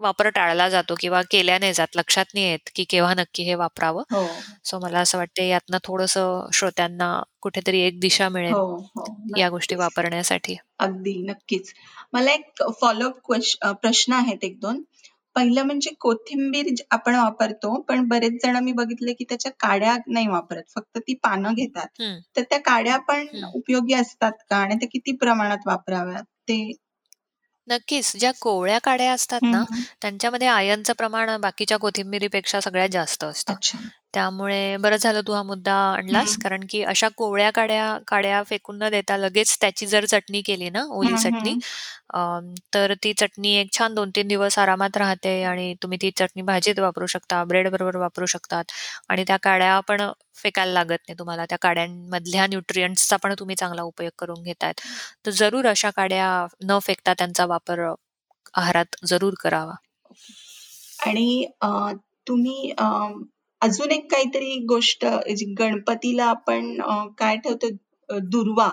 वापर टाळला जातो किंवा केल्या नाही जात. लक्षात नाही येत, की केव्हा नक्की हे वापरावं. हो. सो मला असं वाटते यातनं थोडंसं श्रोत्यांना कुठेतरी एक दिशा हो, मिळेल, हो. या गोष्टी नक्कीच. वापरण्यासाठी. अगदी, नक्कीच. मला एक फॉलोअप क्वेश अ, प्रश्न आहेत 1-2. पहिलं म्हणजे कोथिंबीर आपण वापरतो, पण बरेच जण मी बघितले, की त्याच्या काड्या नाही वापरत. फक्त ती पानं घेतात. तर त्या काड्या पण. उपयोगी असतात का? आणि त्या किती प्रमाणात वापराव्यात? ते नक्कीच. ज्या कोवळ्या काड्या असतात ना. त्यांच्यामध्ये आयर्नचं प्रमाण बाकीच्या कोथिंबिरीपेक्षा सगळ्यात जास्त असतं. अच्छा. त्यामुळे बरं झालं तू हा मुद्दा आणलास. कारण की अशा कोवळ्या काड्या काड्या फेकून न देता लगेच त्याची जर चटणी केली ना, ओली चटणी, तर ती चटणी एक छान 2-3 दिवस आरामात राहते आणि तुम्ही ती चटणी भाजीत वापरू शकता, ब्रेडबरोबर वापरू शकतात आणि त्या काड्या पण फेकायला लागत नाही तुम्हाला. त्या काड्यांमधल्या न्यूट्रिएंट्सचा पण तुम्ही चांगला उपयोग करून घेतायत. तर जरूर अशा काड्या न फेकता त्यांचा वापर आहारात जरूर करावा. आणि अ, तुम्ही अ, अजून एक काहीतरी गोष्ट जी गणपतीला आपण काय ठेवतो दुर्वा,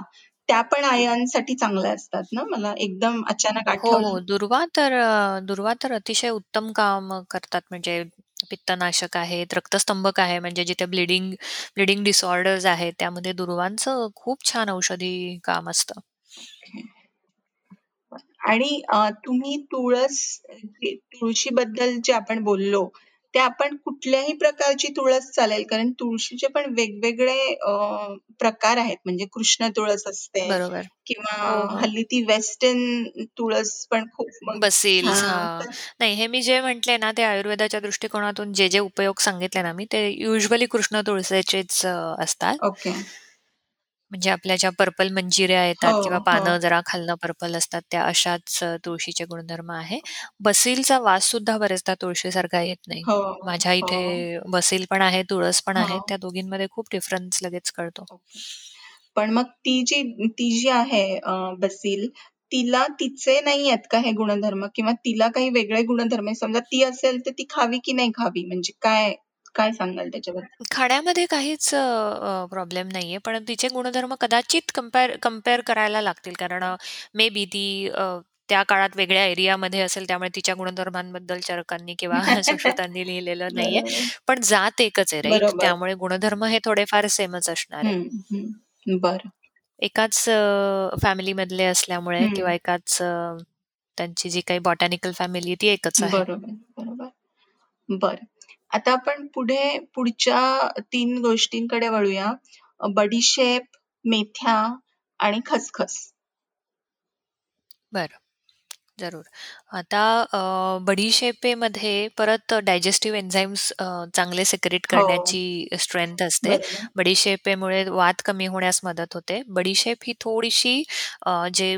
त्या पण आयर्नसाठी चांगल्या असतात ना? मला एकदम अचानक हो. हो. दुर्वा तर दुर्वा तर अतिशय उत्तम काम करतात. म्हणजे पित्तनाशक आहेत, रक्तस्तंभक आहे, म्हणजे जिथे ब्लीडिंग ब्लीडिंग डिसऑर्डर्स आहेत, त्यामध्ये दुर्वांचं खूप छान औषधी काम असतं. आणि तुम्ही तुळस तुळशीबद्दल जे आपण बोललो, ते आपण कुठल्याही प्रकारची तुळस चालेल? कारण तुळशीचे पण वेगवेगळे अ, प्रकार आहेत. म्हणजे कृष्ण तुळस असते बरोबर. किंवा हो, हो. हल्ली ती वेस्टर्न तुळस पण खूप मग हां, हां. तर नाही हे मी जे म्हटले ना, ते आयुर्वेदाच्या दृष्टिकोनातून जे, जे उपयोग सांगितले ना मी, ते युजुअली कृष्ण तुळसेचेच अ, असतात. ओके. म्हणजे आपल्या ज्या पर्पल मंजिऱ्या हो, येतात किंवा हो. पानं जरा खालनं पर्पल असतात, त्या अशाच अ, तुळशीचे गुणधर्म आहे. बसीलचा वाससुद्धा बरेचदा तुळशीसारखा येत नाही. हो, माझ्या हो, इथे बसील पण आहे, तुळस पण आहे. हो. त्या दोघींमध्ये खूप डिफरन्स लगेच कळतो. ओके. पण मग ती जी ती जी आहे अ, बसील, तिला तिचे नाही आहेत का हे गुणधर्म? किंवा तिला काही वेगळे गुणधर्म आहे? समजा ती असेल तर ती खावी की नाही खावी? म्हणजे काय काय सांगाल त्याच्याबद्दल? खाण्यामध्ये काहीच अ, प्रॉब्लेम नाहीये. पण तिचे गुणधर्म कदाचित कंपेअर कंपेअर करायला लागतील. कारण मे बी ती अ, त्या काळात वेगळ्या एरियामध्ये असेल, त्यामुळे तिच्या गुणधर्मांबद्दल चरकांनी किंवा सुश्रुतांनी लिहिलेलं नाहीये. बरोबर. पण जात एकच आहे, राइट? बरोबर. त्यामुळे गुणधर्म हे थोडेफार सेमच असणार आहे. हं, हं. बरं. एकाच अ, फॅमिलीमधले असल्यामुळे हं. किंवा एकाच अ, त्यांची जी काही बॉटॅनिकल फॅमिली ती एकच आहे. बरोबर, बरोबर. बरं. आता आपण पुढे पुढच्या 3 गोष्टींकडे वळूया. बडीशेप, मेथ्या आणि खसखस. बरं. जरूर. आता अ, बडीशेपेमध्ये परत डायजेस्टिव्ह एन्झाईम्स अ, चांगले सिक्रेट हो. करण्याची स्ट्रेंथ असते. बरोबर. बडीशेपेमुळे वात कमी होण्यास मदत होते. बडीशेप ही थोडीशी अ, जे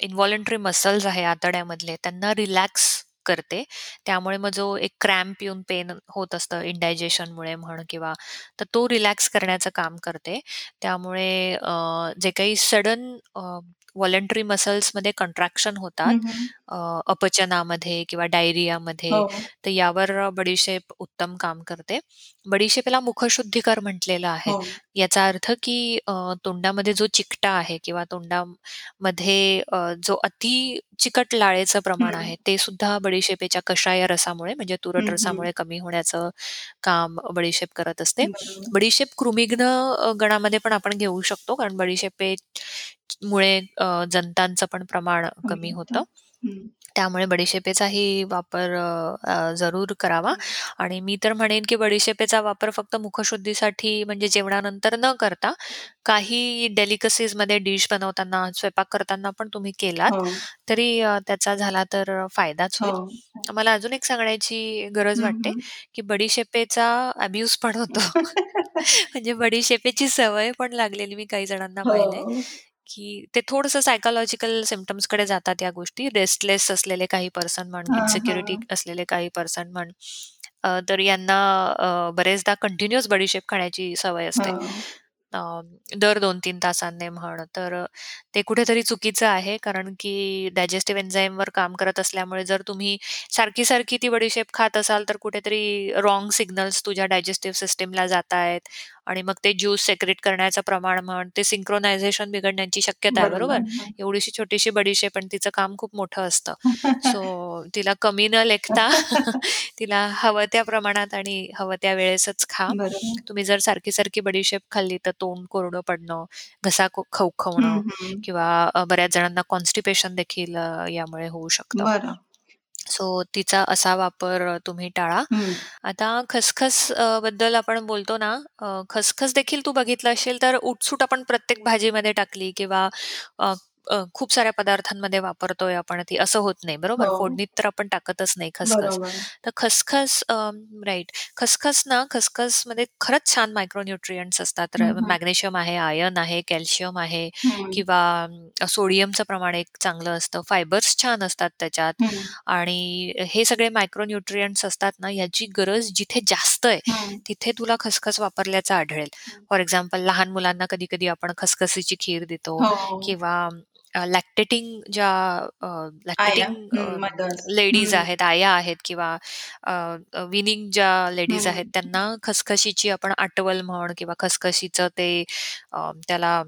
इन्व्हॉलंटरी मसल्स आहे आतड्यामधले त्यांना रिलॅक्स करते. त्यामुळे मग जो एक क्रॅम्प येऊन पेन होत असतं इंडायजेशनमुळे म्हण किंवा तर तो रिलॅक्स करण्याचं काम करते. त्यामुळे जे काही सडन व्हॉलंटरी मसल्समध्ये कंट्रॅक्शन होतात. अ, अपचनामध्ये किंवा डायरियामध्ये, हो. तर यावर बडीशेप उत्तम काम करते. बडीशेपेला मुखशुद्धीकर म्हटलेलं आहे. हो. याचा अर्थ की अ, तोंडामध्ये जो चिकटा आहे किंवा तोंडामध्ये अ, जो अति चिकट लाळेचं प्रमाण. आहे, ते सुद्धा बडीशेपेच्या कषाय रसामुळे म्हणजे तुरट. रसामुळे कमी होण्याचं काम बडीशेप करत असते. बरोबर. बडीशेप कृमिघ्न अ, गणामध्ये पण आपण घेऊ शकतो, कारण बडीशेपे मुळे अ, जंतांचं पण प्रमाण कमी होतं. हं. त्यामुळे बडीशेपेचाही वापर अ, अ, जरूर करावा हं. आणि मी तर म्हणेन, की बडीशेपेचा वापर फक्त मुखशुद्धीसाठी म्हणजे जेवणानंतर न करता काही डेलिकसीजमध्ये डिश बनवताना, स्वयंपाक करताना पण तुम्ही केलात, हो. तरी अ, त्याचा झाला तर अ, फायदाच हो. होईल. मला अजून एक सांगण्याची गरज हं, वाटते, हं. की बडीशेपेचा अब्यूज पण होतो. म्हणजे बडीशेपेची सवय पण लागलेली मी काही जणांना पाहिलंय, हो. की ते थोडंसं सायकॉलॉजिकल सिम्प्टम्सकडे जातात या गोष्टी. रेस्टलेस असलेले काही पर्सन म्हण, हां, इन्सिक्युरिटी हां. असलेले काही पर्सन म्हण, अ, तर यांना अ, बरेचदा कंटिन्युअस बडीशेप खाण्याची सवय असते. हां. अ, दर 2-3 तासांनी म्हण, तर ते कुठेतरी चुकीचं आहे. कारण की डायजेस्टिव्ह एन्झाईमवर काम करत असल्यामुळे जर तुम्ही सारखी-सारखी ती बडीशेप खात असाल, तर कुठेतरी रॉन्ग सिग्नल्स तुझ्या डायजेस्टिव्ह सिस्टमला जातायत आणि मग ते ज्यूस सेक्रेट करण्याचं प्रमाण म्हण, ते सिंक्रोनायझेशन बिघडण्याची शक्यता आहे, बरोबर? एवढीशी छोटीशी बडीशेप आणि तिचं काम खूप मोठं असतं. सो तिला कमी न लेखता तिला हवं त्या प्रमाणात आणि हवं त्या वेळेसच खा. तुम्ही जर सारखी-सारखी बडीशेप खाल्ली, तर तोंड कोरडं पडणं, घसा खवखवणं. किंवा बऱ्याच जणांना कॉन्स्टिपेशन देखील यामुळे होऊ शकतं. सो तिचा असा वापर अ, तुम्ही टाळा. हं. आता खसखस अ, बद्दल आपण बोलतो ना, अ, खसखस देखील तू बघितलं असेल, तर उठसूट आपण प्रत्येक भाजीमध्ये टाकली किंवा अ, अ, खूप साऱ्या पदार्थांमध्ये वापरतोय आपण ती, असं होत नाही, बरोबर? हो. फोडणीत तर आपण टाकतच नाही खसखस. बरोबर. तर खसखस अ, राइट. खसखस ना, खसखसमध्ये खरंच छान मायक्रो न्यूट्रिएंट्स असतात. हं, हं. मॅग्नेशियम आहे, आयर्न आहे, कॅल्शियम आहे हं. किंवा अ, सोडियमचं प्रमाण एक चांगलं असतं. फायबर्स छान असतात त्याच्यात हं. आणि हे सगळे मायक्रो न्यूट्रिएंट्स असतात ना, याची गरज जिथे जास्त आहे, हं. तिथे तुला खसखस वापरल्याचं आढळेल. हं. फॉर एक्झाम्पल लहान मुलांना कधी-कधी आपण खसखसीची खीर देतो हो. किंवा लॅक्टेटिंग ज्या. लॅक्टेटिंग हं. मदर्स. लेडीज हं. आहेत, आया आहेत किंवा वीनिंग ज्या लेडीज आहेत, हं. त्यांना खसखशीची आपण आटवल म्हण किंवा खसखशीचं ते अ, त्याला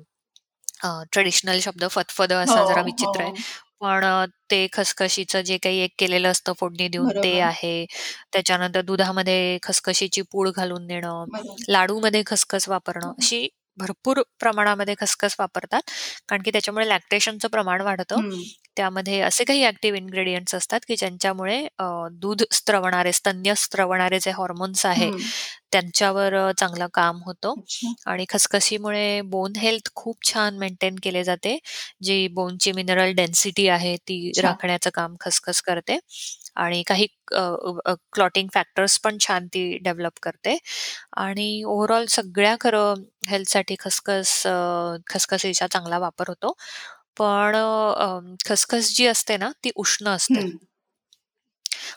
ट्रेडिशनल शब्द फदफदं हो, असा जरा विचित्र आहे. हो. पण अ, ते खसखशीचं जे काही एक केलेलं असतं फोडणी देऊन ते बरोबर. आहे. त्याच्यानंतर दुधामध्ये खसखशीची पूड घालून देणं, बरोबर. लाडूमध्ये खसखस वापरणं, हं. अशी भरपूर प्रमाणामध्ये खसखस वापरतात. कारण की त्याच्यामुळे लॅक्टेशनचं प्रमाण वाढतं. त्यामध्ये असे काही ॲक्टिव्ह इन्ग्रीडियंट्स असतात, की ज्यांच्यामुळे दूध स्त्रवणारे, स्तन्य स्त्रवणारे जे हॉर्मोन्स आहे. त्यांच्यावर चांगलं काम होतं. आणि खसखशीमुळे बोन हेल्थ खूप छान मेंटेन केले जाते. जी बोनची मिनरल डेन्सिटी आहे, ती. राखण्याचं काम खसखस करते आणि काही क्लॉटिंग फॅक्टर्स पण छान ती डेव्हलप करते आणि ओव्हरऑल सगळ्या खरं हेल्थसाठी खसखस खसखसीचा चांगला वापर होतो. पण अ, खसखस जी असते ना, ती उष्ण असते. हं.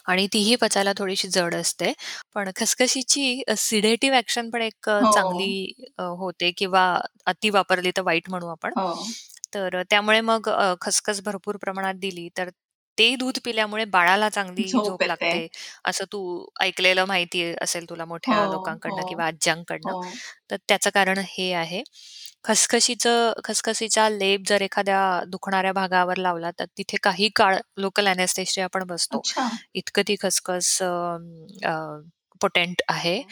आणि तीही पचायला थोडीशी जड असते. पण खसखशीची अ, सिडेटिव्ह ॲक्शन पण एक अ, चांगली हो. अ, होते किंवा अति वापरली तर वाईट म्हणू आपण. हो. तर अ, त्यामुळे मग अ, खसखस भरपूर प्रमाणात दिली, तर ते दूध पिल्यामुळे बाळाला चांगली झोप झोप येते. लागते, असं तू ऐकलेलं माहिती असेल तुला हो, मोठ्या लोकांकडनं हो. किंवा आज्यांकडनं. हो. तर त्याचं कारण हे आहे. खसखशीचं खसखसीचा लेप जर एखाद्या दुखणाऱ्या भागावर लावला, तर तिथे काही काळ लोकल एनेस्थेशिया पण बसतो. अच्छा. इतकं ती खसखस अ, अ, पोटेंट आहे. हं.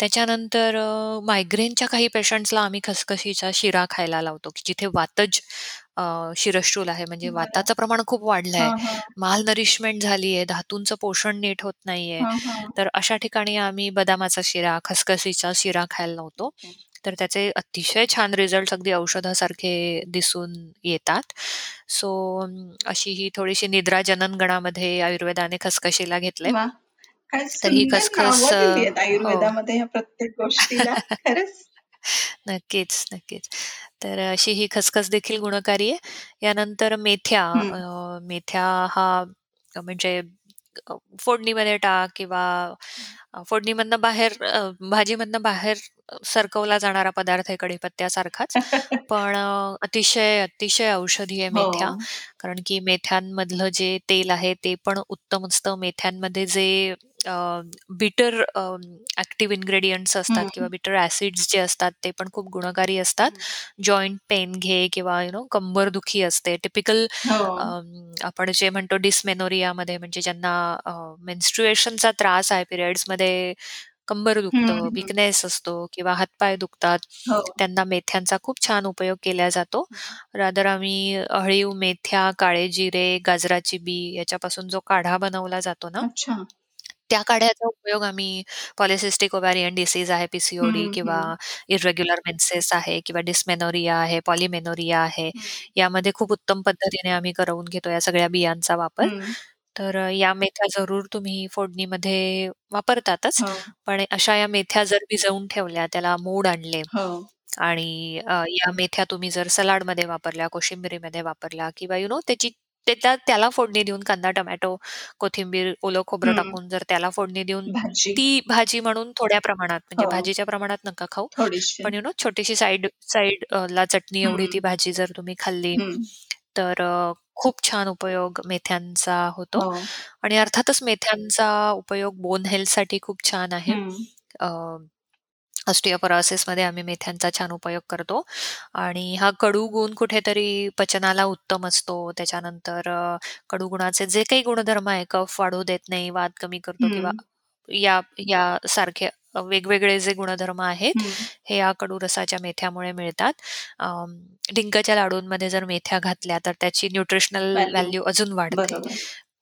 त्याच्यानंतर अ, मायग्रेनच्या काही पेशंट्सला आम्ही खसखशीचा शिरा खायला लावतो, की जिथे वातज अ, शिरःशूल आहे, म्हणजे बरं. वाताचं प्रमाण खूप वाढलंय, हां, हां. मालनरिशमेंट झालीये, धातूंचं पोषण नीट होत नाहीये. हां, हां. तर अशा ठिकाणी आम्ही बदामाचा शिरा, खसखसीचा शिरा खायला लावतो. तर त्याचे अतिशय छान रिझल्ट्स अगदी औषधासारखे दिसून येतात. सो अशी ही थोडीशी निद्रा जननगणामध्ये आयुर्वेदाने खसखशीला घेतलंय. वाह! काय तर ही सुंदर खसखस नावं अ, दिली आहेत हो. आयुर्वेदामध्ये ह्या प्रत्येक गोष्टीला. खरंच. नक्कीच, नक्कीच. तर अशी ही खसखस देखील गुणकारी आहे. यानंतर मेथ्या हं. अ, मेथ्या हा म्हणजे अ, फोडणीमध्ये टाक किंवा. अ, फोडणीमधनं बाहेर अ, भाजीमधनं बाहेर अ, सरकवला जाणारा पदार्थ आहे कढीपत्त्यासारखाच. पण अ, अतिशय, अतिशय औषधी आहे मेथ्या. हो. कारण की मेथ्यांमधलं जे तेल आहे, ते पण उत्तम असतं. मेथ्यांमध्ये जे बिटर अ, ॲक्टिव्ह इन्ग्रीडियंट्स असतात किंवा. बिटर ॲसिड्स जे असतात, ते पण खूप गुणकारी असतात. जॉइंट पेन घे किंवा यू नो कंबरदुखी असते. टिपिकल हो. आपण जे म्हणतो डिस्मेनोरियामध्ये म्हणजे ज्यांना मेन्स्ट्रुएशनचा त्रास आहे, पिरियड्समध्ये कंबर दुखतं. वीकनेस असतो किंवा हातपाय दुखतात, हो. त्यांना मेथ्यांचा खूप छान उपयोग केला जातो. रादर आम्ही अळीव, मेथ्या, काळे जिरे, गाजराची बी याच्यापासून जो काढा बनवला जातो ना. त्या काढ्याचा उपयोग आम्ही पॉलिसिस्टिक ओव्हॅरियन डिसीज आहे, पी-सी-ओ-डी किंवा. इर्रेग्युलर मेन्सेस आहे किंवा डिस्मेनोरिया आहे, पॉलिमेनोरिया आहे. यामध्ये खूप उत्तम पद्धतीने आम्ही करवून घेतो या सगळ्या बियांचा वापर. तर अ, या मेथ्या जरूर तुम्ही फोडणीमध्ये वापरतातच. हो. पण अशा या मेथ्या जर भिजवून ठेवल्या, त्याला मोड आणले हो. आणि अ, या मेथ्या तुम्ही जर सलाडमध्ये वापरल्या, कोशिंबिरीमध्ये वापरल्या किंवा यू नो त्याची ते त्या त्याला फोडणी देऊन कांदा, टोमॅटो, कोथिंबीर, ओलं खोबरं. टाकून जर त्याला फोडणी देऊन भाजी. ती भाजी म्हणून थोड्या प्रमाणात म्हणजे हो. भाजीच्या प्रमाणात नका खाऊ. थोडीशी. पण यू नो छोटीशी साइड साइड अ, ला चटणी एवढी ती. भाजी जर तुम्ही खाल्ली. तर अ, खूप छान उपयोग मेथ्यांचा होतो हो. आणि अर्थातच मेथ्यांचा उपयोग बोन हेल्थसाठी खूप छान आहे. अ, ऑस्टिओपोरोसिसमध्ये आम्ही मेथ्यांचा छान उपयोग करतो आणि हा कडू गुण कुठेतरी पचनाला उत्तम असतो. त्याच्यानंतर अ, कडू गुणाचे जे काही गुणधर्म आहे, कफ वाढू देत नाही, वात कमी करतो किंवा. या यासारखे अ, वेगवेगळे जे गुणधर्म आहेत, हं. हे या कडू रसाच्या मेथ्यामुळे मिळतात. डिंकाच्या लाडूंमध्ये जर मेथ्या घातल्या, तर त्याची न्यूट्रिशनल व्हॅल्यू. व्हॅल्यू अजून वाढते. बरोबर.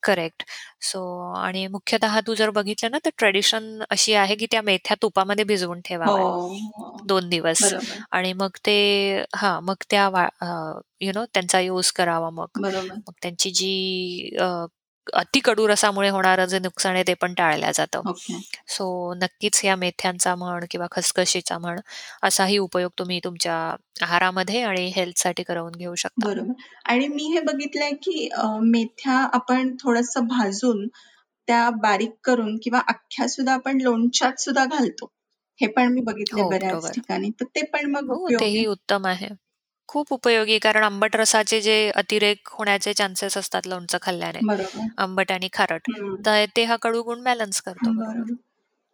करेक्ट. सो आणि मुख्यतः तू जर बघितलं ना, तर ट्रेडिशन अशी आहे, की त्या मेथ्या तुपामध्ये भिजवून हो, ठेवाव्या हो. 2 दिवस बरोबर. आणि मग ते हां, मग त्या वा अ, यू नो त्यांचा यूज करावा मग. बरोबर. मग त्यांची जी अ, अति कडू रसामुळे होणारं जे नुकसान आहे, ते पण टाळलं जातं. ओके. सो नक्कीच या मेथ्यांचा म्हण किंवा खसखशीचा म्हण, असाही उपयोग तुम्ही तुमच्या आहारामध्ये आणि हेल्थसाठी करवून घेऊ शकता. बरोबर. आणि मी हे बघितलंय, की अ, मेथ्या आपण थोडंसं भाजून त्या बारीक करून किंवा अख्ख्या सुद्धा आपण लोणच्यात सुद्धा घालतो. हे पण मी बघितलंय हो, बऱ्याच बरोबर. ठिकाणी. तर ते पण मग हो, उपयोगी तेही उत्तम आहे. खूप उपयोगी कारण आंबट रसाचे जे अतिरेक होण्याचे चान्सेस असतात लोणचं खाल्ल्याने, बरोबर. आंबट आणि खारट, हं. तर ते हा कडू गुण बॅलन्स करतो. बरोबर. बरोबर.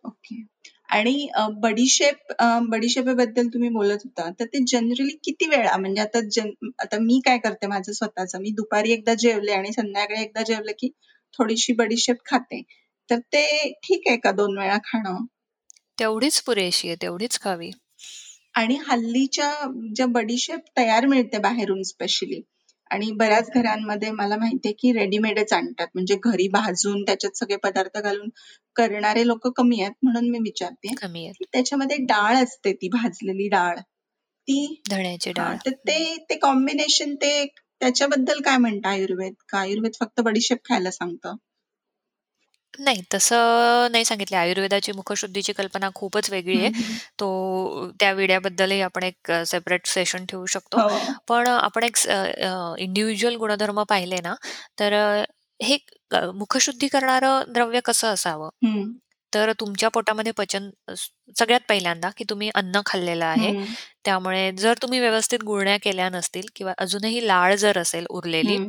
ओके. आणि अ, बडीशेप अ, बडीशेपेबद्दल तुम्ही बोलत होता. तर ते जनरली किती वेळा म्हणजे आता जन आता मी काय करते माझं स्वतःचं, मी दुपारी एकदा जेवले आणि संध्याकाळी एकदा जेवलं, की थोडीशी बडीशेप खाते. तर ते ठीक आहे का 2 वेळा खाणं? तेवढीच पुरेशी आहे, तेवढीच खावी. आणि हल्लीच्या ज्या बडीशेप तयार मिळते बाहेरून स्पेशली आणि बऱ्याच घरांमध्ये मला माहिती आहे, की रेडीमेडच आणतात. म्हणजे घरी भाजून त्याच्यात सगळे पदार्थ घालून करणारे लोकं कमी आहेत. म्हणून मी विचारतेय, कमी की आहेत. त्याच्यामध्ये डाळ असते ती भाजलेली डाळ. ती धण्याची हां, डाळ. तर हं. ते ते कॉम्बिनेशन ते त्याच्याबद्दल काय म्हणतं आयुर्वेद? का आयुर्वेद फक्त बडीशेप खायला सांगतं? नाही, तसं नाही सांगितलं. आयुर्वेदाची मुखशुद्धीची कल्पना खूपच वेगळी आहे. हं. तो त्या विड्याबद्दलही आपण एक अ, सेपरेट सेशन ठेवू शकतो. हो. पण आपण एक अ, इंडिव्हिज्युअल गुणधर्म पाहिले ना, तर अ, हे अ, मुखशुद्धी करणारं द्रव्य कसं असावं? हं. तर तुमच्या पोटामध्ये पचन स सगळ्यात पहिल्यांदा, की तुम्ही अन्न खाल्लेलं आहे. हं. त्यामुळे जर तुम्ही व्यवस्थित गुळण्या केल्या नसतील किंवा अजूनही लाळ जर असेल उरलेली, हं.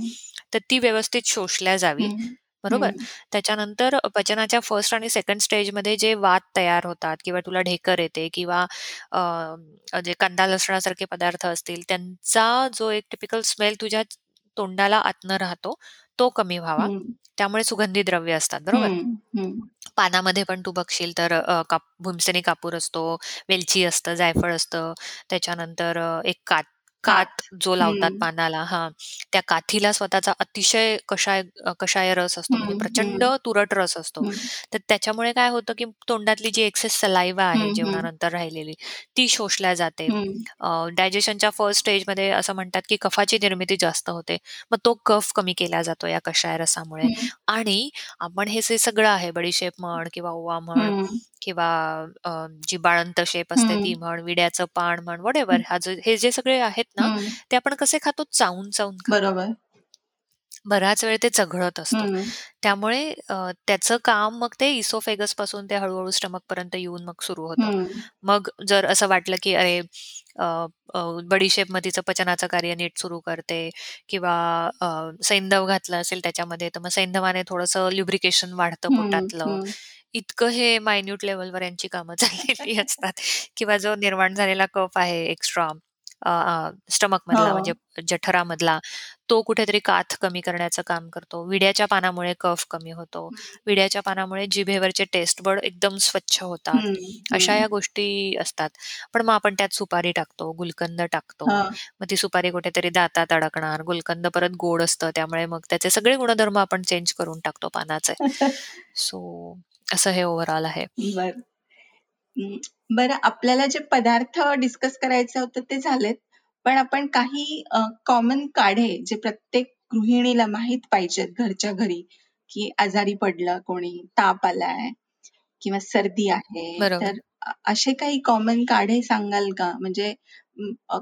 तर ती व्यवस्थित शोषल्या जावी. हं. बरोबर? त्याच्यानंतर पचनाच्या फर्स्ट आणि सेकंड स्टेजमध्ये जे वात तयार होतात किंवा तुला ढेकर येते किंवा अ, जे कांदा लसणासारखे पदार्थ असतील, त्यांचा जो एक टिपिकल स्मेल तुझ्या तोंडाला आतनं राहतो, तो कमी व्हावा. त्यामुळे सुगंधी द्रव्य असतात. बरोबर? पानामध्ये पण तू बघशील तर अ, काप भीमसेनी कापूर असतो, वेलची असतं, जायफळ असतं. त्याच्यानंतर अ, एक कात कात कात. जो लावतात. पानाला हां, त्या काथीला स्वतःचा अतिशय कषाय अ, कषाय रस असतो म्हणजे हं. प्रचंड हं. तुरट रस असतो. हं. तर त्याच्यामुळे काय होतं, की तोंडातली जी एक्सेस सलाइव्हा आहे हं. हं. जेवणानंतर राहिलेली, ती शोषल्या जाते. हं. अ, डायजेशनच्या फर्स्ट स्टेजमध्ये असं म्हणतात, की कफाची निर्मिती जास्त होते. मग तो कफ कमी केला जातो या कषाय रसामुळे हं. आणि आपण हे जे सगळं आहे बडीशेप म्हण किंवा ओवा म्हण हं. किंवा अ, जी बाळंत शेप असते ती हं. म्हण, विड्याचं पान म्हण, व्हॉटएव्हर हं. हा जो हे जे सगळे आहेत ना. ते आपण कसे खातो? चावून-चावून खातो. बरोबर. बराच वेळ ते चघळत असतो. त्यामुळे त्याचं काम मग ते इसोफेगसपासून ते हळू-हळू स्टमकपर्यंत येऊन मग सुरू होतं. मग जर असं वाटलं, की अरे बडीशेप तिचं पचनाचं कार्य नीट सुरू करते किंवा सैंधव घातलं असेल त्याच्यामध्ये, तर मग सैंधवाने थोडंसं ल्युब्रिकेशन वाढतं. पोटातलं. इतकं हे मायन्यूट लेव्हलवर यांची कामं चाललेली असतात किंवा जो निर्माण झालेला कफ आहे एक्स्ट्रा, स्टमकमधला म्हणजे हो. जठरामधला, तो कुठेतरी काथ कमी करण्याचं काम करतो. विड्याच्या पानामुळे कफ कमी होतो. विड्याच्या पानामुळे जिभेवरचे टेस्ट बड एकदम स्वच्छ होतात. अशा. या गोष्टी असतात. पण मग आपण त्यात सुपारी टाकतो, गुलकंद टाकतो. मग ती सुपारी कुठेतरी दातात अडकणार. गुलकंद परत गोड असतं, त्यामुळे मग त्याचे सगळे गुणधर्म आपण चेंज करून टाकतो पानाचे. सो असं हे ओव्हरऑल आहे. बरं. आपल्याला जे पदार्थ डिस्कस करायचे होते ते झालेत. पण आपण काही कॉमन काढे जे प्रत्येक गृहिणीला माहीत पाहिजेत घरच्या घरी, की आजारी पडलं कोणी, ताप आलाय किंवा सर्दी आहे, बरोबर. तर अ असे काही कॉमन काढे सांगाल का? म्हणजे अ,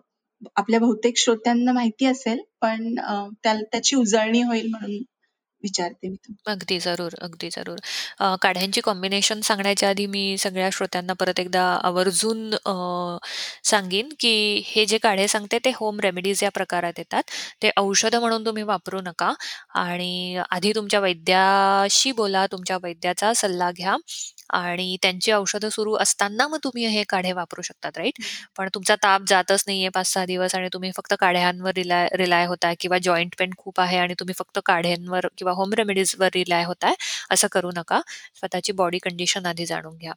आपल्या बहुतेक श्रोत्यांना माहिती असेल, पण अ, त्या त्याची उजळणी होईल म्हणून विचारते मी तुम्हाला. अगदी जरूर, अगदी जरूर. अ, काढ्यांची कॉम्बिनेशन सांगण्याच्या आधी मी सगळ्या श्रोत्यांना परत एकदा आवर्जून अ, सांगीन, की हे जे काढे सांगते ते होम रेमेडीज या प्रकारात येतात. ते औषधं म्हणून तुम्ही वापरू नका आणि आधी तुमच्या वैद्याशी बोला, तुमच्या वैद्याचा सल्ला घ्या आणि त्यांची औषधं सुरू असताना मग तुम्ही हे काढे वापरू शकतात, राइट? पण तुमचा ताप जातच नाहीये 5-6 दिवस आणि तुम्ही फक्त काढ्यांवर रिलाय रिलाय होताय किंवा जॉइंट पेन खूप आहे आणि तुम्ही फक्त काढ्यांवर किंवा होम रेमेडीजवर रिलाय होताय, असं करू नका. स्वतःची बॉडी कंडिशन आधी जाणून घ्या.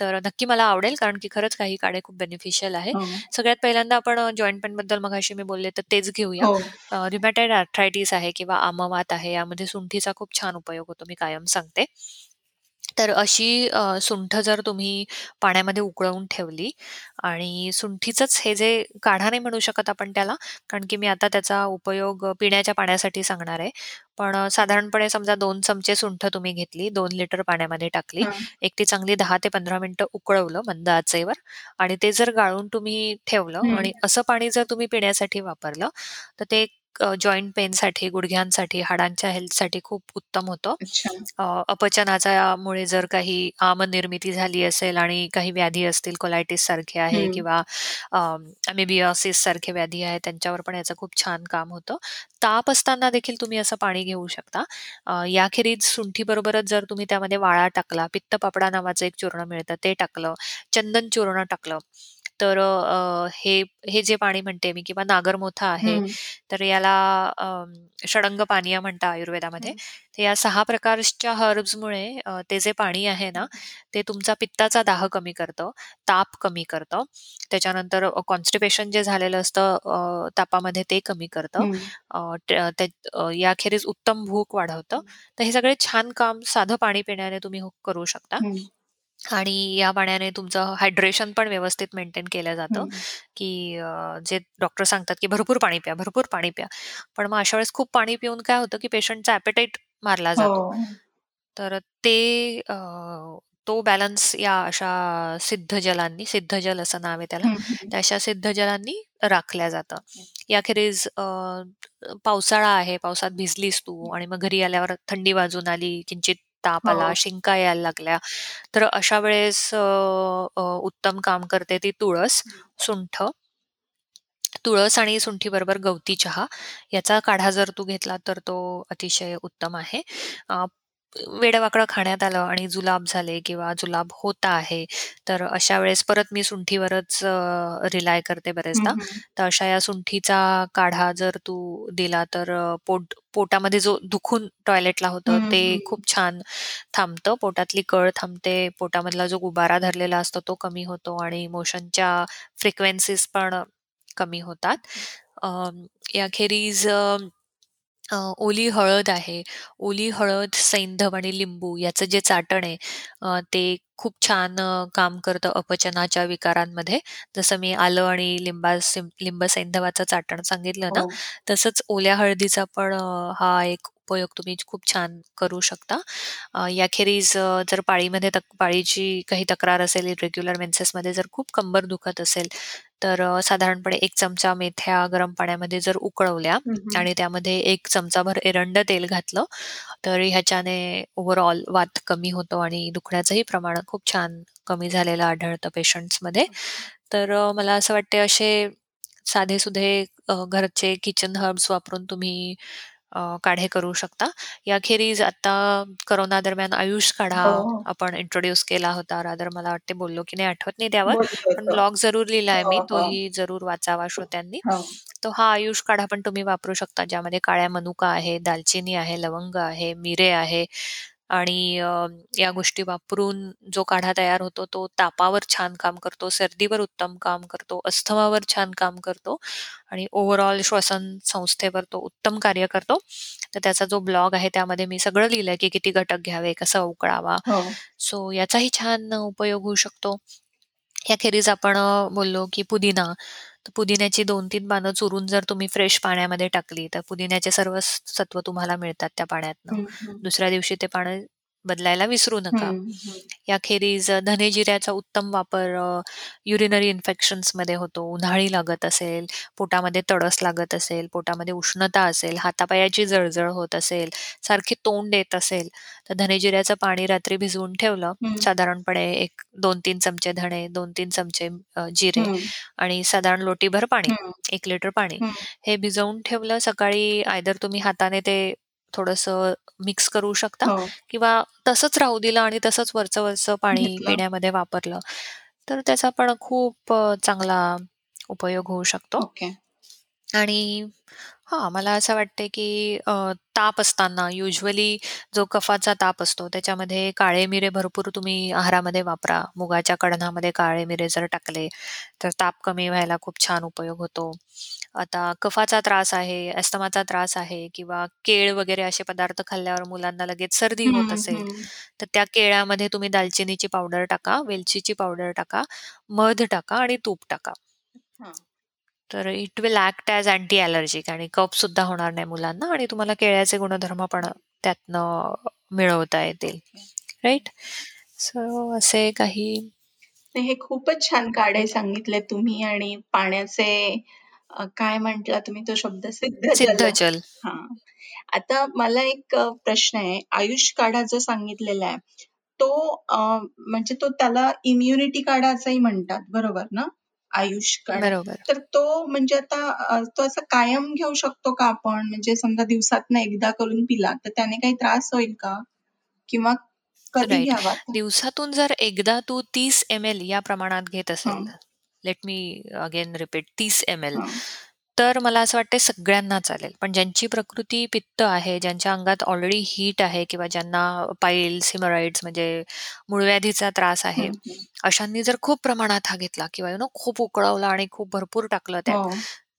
तर नक्की मला आवडेल, कारण की खरंच काही काढे खूप बेनिफिशियल आहे. हो. सगळ्यात पहिल्यांदा आपण जॉइंट पेनबद्दल मगाशी मी बोलले, तर तेच घेऊया. हो. रुमॅटॉइड आर्थरायटिस आहे किंवा आमवात आहे, यामध्ये सुंठीचा खूप छान उपयोग होतो, मी कायम सांगते. तर अशी अ, सुंठ जर तुम्ही पाण्यामध्ये उकळवून ठेवली आणि सुंठीचंच हे जे काढा नाही म्हणू शकत आपण त्याला, कारण की मी आता त्याचा उपयोग पिण्याच्या पाण्यासाठी सांगणार आहे. पण अ, साधारणपणे समजा 2 चमचे सुंठ तुम्ही घेतली, 2 लिटर पाण्यामध्ये टाकली. हां. एक ती चांगली 10 ते 15 मिनिटं उकळवलं मंद आचेवर आणि ते जर गाळून तुम्ही ठेवलं हं. आणि असं पाणी जर तुम्ही पिण्यासाठी वापरलं, तर ते अ, जॉइंट पेनसाठी, गुडघ्यांसाठी, हाडांच्या हेल्थसाठी खूप उत्तम होतं. अच्छा. अ, अपचनाच्या मुळे जर काही आमनिर्मिती झाली असेल आणि काही व्याधी असतील, कोलायटिस सारखे आहे हं. किंवा अ, अमेबियासिस सारखे व्याधी आहेत, त्यांच्यावर पण याचं खूप छान काम होतं. ताप असताना देखील तुम्ही असं पाणी घेऊ शकता. अ, याखेरीज सुंठीबरोबरच जर तुम्ही त्यामध्ये वाळा टाकला, पित्तपापडा नावाचं एक चूर्ण मिळतं, ते टाकलं, चंदन चूर्ण टाकलं, तर अ, हे हे जे पाणी म्हणते मी किंवा नागरमोथा आहे, हं. तर याला अ, षडंग पानीय म्हणतात आयुर्वेदामध्ये. हं. तर या 6 प्रकारच्या हर्ब्समुळे अ, ते जे पाणी आहे ना, ते तुमचा पित्ताचा दाह कमी करतं, ताप कमी करतं. त्याच्यानंतर अ, कॉन्स्टिपेशन जे झालेलं असतं अ, तापामध्ये ते कमी करतं. हं. अ, त्या त्या याखेरीज उत्तम भूक वाढवतं. तर हे सगळे छान काम साधं पाणी पिण्याने तुम्ही करू शकता हं. आणि या पाण्याने तुमचं हायड्रेशन पण व्यवस्थित मेंटेन केलं जातं, हं. की अ, जे डॉक्टर सांगतात, की भरपूर पाणी प्या, भरपूर पाणी प्या. पण मग अशा वेळेस खूप पाणी पिऊन काय होतं, की पेशंटचा ॲपेटाइट मारला जातो. हो. तर ते अ, तो बॅलन्स या अशा सिद्ध जलांनी सिद्धजल असं नाव आहे त्याला, हं, हं. तर अशा सिद्ध जलांनी राखल्या जातं. याखेरीज अ, पावसाळा आहे, पावसात भिजलीस तू आणि मग घरी आल्यावर थंडी वाजून आली, किंचित ताप आला, हो. शिंका यायला लागल्या, तर अशा वेळेस अ, अ, उत्तम काम करते ती तुळस, सुंठ तुळस आणि सुंठीबरोबर गवती चहा याचा काढा जर तू घेतला, तर तो अतिशय उत्तम आहे. अ, वेडं-वाकडं खाण्यात आलं आणि जुलाब झाले किंवा जुलाब होत आहे, तर अशा वेळेस परत मी सुंठीवरच अ, रिलाय करते हं, बरेचदा. हं. तर अशा या सुंठीचा काढा जर तू दिला, तर अ, पोट पोटामध्ये जो दुखून टॉयलेटला होतं, ते हं. खूप छान थांबतं. पोटातली कळ थांबते, पोटामधला जो गुबारा धरलेला असतो, तो कमी होतो आणि मोशनच्या फ्रिक्वेन्सीज पण कमी होतात. अ, याखेरीज अ, अ, ओली हळद आहे. ओली हळद, सैंधव आणि लिंबू याचं जे चाटण आहे, अ, ते खूप छान अ, काम करतं अपचनाच्या विकारांमध्ये. जसं मी आलं आणि लिंबासिम लिंब-सैंधवाचं चाटण सांगितलं ना, हो. तसंच ओल्या हळदीचा पण अ, हा एक उपयोग तुम्ही खूप छान करू शकता. अ, याखेरीज अ, जर पाळीमध्ये तक पाळीची काही तक्रार असेल, इरेग्युलर मेन्सेसमध्ये जर खूप कंबर दुखत असेल, तर अ, साधारणपणे 1 चमचा मेथ्या गरम पाण्यामध्ये जर उकळवल्या हं, हं. आणि त्यामध्ये 1 चमचाभर एरंड तेल घातलं, तर ह्याच्याने ओव्हरऑल वात कमी होतो आणि दुखण्याचंही प्रमाण खूप छान कमी झालेलं आढळतं पेशंट्समध्ये. तर अ, मला असं वाटते असे साधे-सुधे अ, घरचे किचन हर्ब्स वापरून तुम्ही काढे करू शकता. याखेरीज आता कोरोना दरम्यान आयुष काढा हो. आपण इंट्रोड्यूस केला होता. रादर मला वाटते बोललो की नाही आठवत नाही त्यावर. पण होतं. ब्लॉग जरूर लिहिलाय मी. हो, हो. तोही जरूर वाचावा श्रोत्यांनी. हो. तो हा आयुष काढा पण तुम्ही वापरू शकता. ज्यामध्ये काळ्या मनुका आहे, दालचिनी आहे, लवंग आहे, मिरे आहे आणि या गोष्टी वापरून जो काढा तयार होतो तो तापावर छान काम करतो, सर्दीवर उत्तम काम करतो, अस्थमावर छान काम करतो आणि ओव्हरऑल श्वसन संस्थेवर तो उत्तम कार्य करतो. तर त्याचा जो ब्लॉग आहे त्यामध्ये मी सगळं लिहिलंय की किती घटक घ्यावे, कसा उकळावा. हो. सो याचाही छान उपयोग होऊ शकतो. याखेरीज आपण बोललो की पुदिना. तर पुदिन्याची 2-3 पानं चुरून जर तुम्ही फ्रेश पाण्यामध्ये टाकली, तर पुदिन्याचे सर्व सत्व तुम्हाला मिळतात त्या पाण्यातनं. दुसऱ्या दिवशी ते पाणी बदलायला विसरू नका. याखेरीज धने जिऱ्याचा उत्तम वापर युरिनरी इन्फेक्शन्समध्ये होतो. उन्हाळी लागत असेल, पोटामध्ये तडस लागत असेल, पोटामध्ये उष्णता असेल, हातापायाची जळजळ होत असेल, सारखे तोंड येत असेल, तर धने जिऱ्याचं पाणी रात्री भिजवून ठेवलं, साधारणपणे एक 2-3 चमचे धणे, 2-3 चमचे जिरे आणि साधारण लोटीभर पाणी, 1 लिटर पाणी हे भिजवून ठेवलं. सकाळी आयदर तुम्ही हाताने ते थोडंसं मिक्स करू शकता हो. किंवा तसंच राहू दिलं आणि तसंच वरचं-वरचं पाणी घेतलं. पिण्यामध्ये वापरलं, तर त्याचा पण खूप चांगला उपयोग होऊ शकतो. ओके. आणि हां, मला असं वाटतंय की ताप असताना युजुअली जो कफाचा ताप असतो त्याच्यामध्ये काळे मिरे भरपूर तुम्ही आहारामध्ये वापरा. मुगाच्या कढणामध्ये काळे मिरे जर टाकले, तर ताप कमी व्हायला खूप छान उपयोग होतो. आता कफाचा त्रास आहे, अस्थमाचा त्रास आहे किंवा केळ वगैरे असे पदार्थ खाल्ल्यावर मुलांना लगेच सर्दी होत असेल, तर त्या केळ्यामध्ये तुम्ही दालचिनीची पावडर टाका, वेलचीची पावडर टाका, मध टाका आणि तूप टाका. तर it will act as anti allergic आणि कफ सुद्धा होणार नाही मुलांना आणि तुम्हाला केळ्याचे गुणधर्म पण त्यातनं मिळवता येतील. राइट? सो असे काही हे खूपच छान काढे सांगितले तुम्ही आणि पाण्याचे काय म्हटला तुम्ही तो शब्द सिद्धजल. हां. आता मला एक प्रश्न आहे. आयुष काढा जो सांगितलेला आहे, तो म्हणजे तो त्याला इम्युनिटी काढा असंही म्हणतात, बरोबर ना? आयुष काढा. बरोबर. तर तो म्हणजे आता तो असा कायम घेऊ शकतो का आपण? म्हणजे समजा दिवसातनं एकदा करून पिला, तर त्याने काही त्रास होईल का? किंवा कधी. घ्यावा? दिवसातून जर एकदा तू 30 एम-एल या प्रमाणात घेत असेल. Let me again repeat 30 ML हां. तर मला असं वाटतंय सगळ्यांना चालेल. पण ज्यांची प्रकृती पित्त आहे, ज्यांच्या अंगात ऑलरेडी हीट आहे किंवा ज्यांना पाईल्स, हिमोरॉइड्स म्हणजे मूळव्याधीचा त्रास आहे, हं, हं. अशांनी जर खूप प्रमाणात हा घेतला किंवा यू नो खूप उकळवला आणि खूप भरपूर टाकलं त्यात, हो.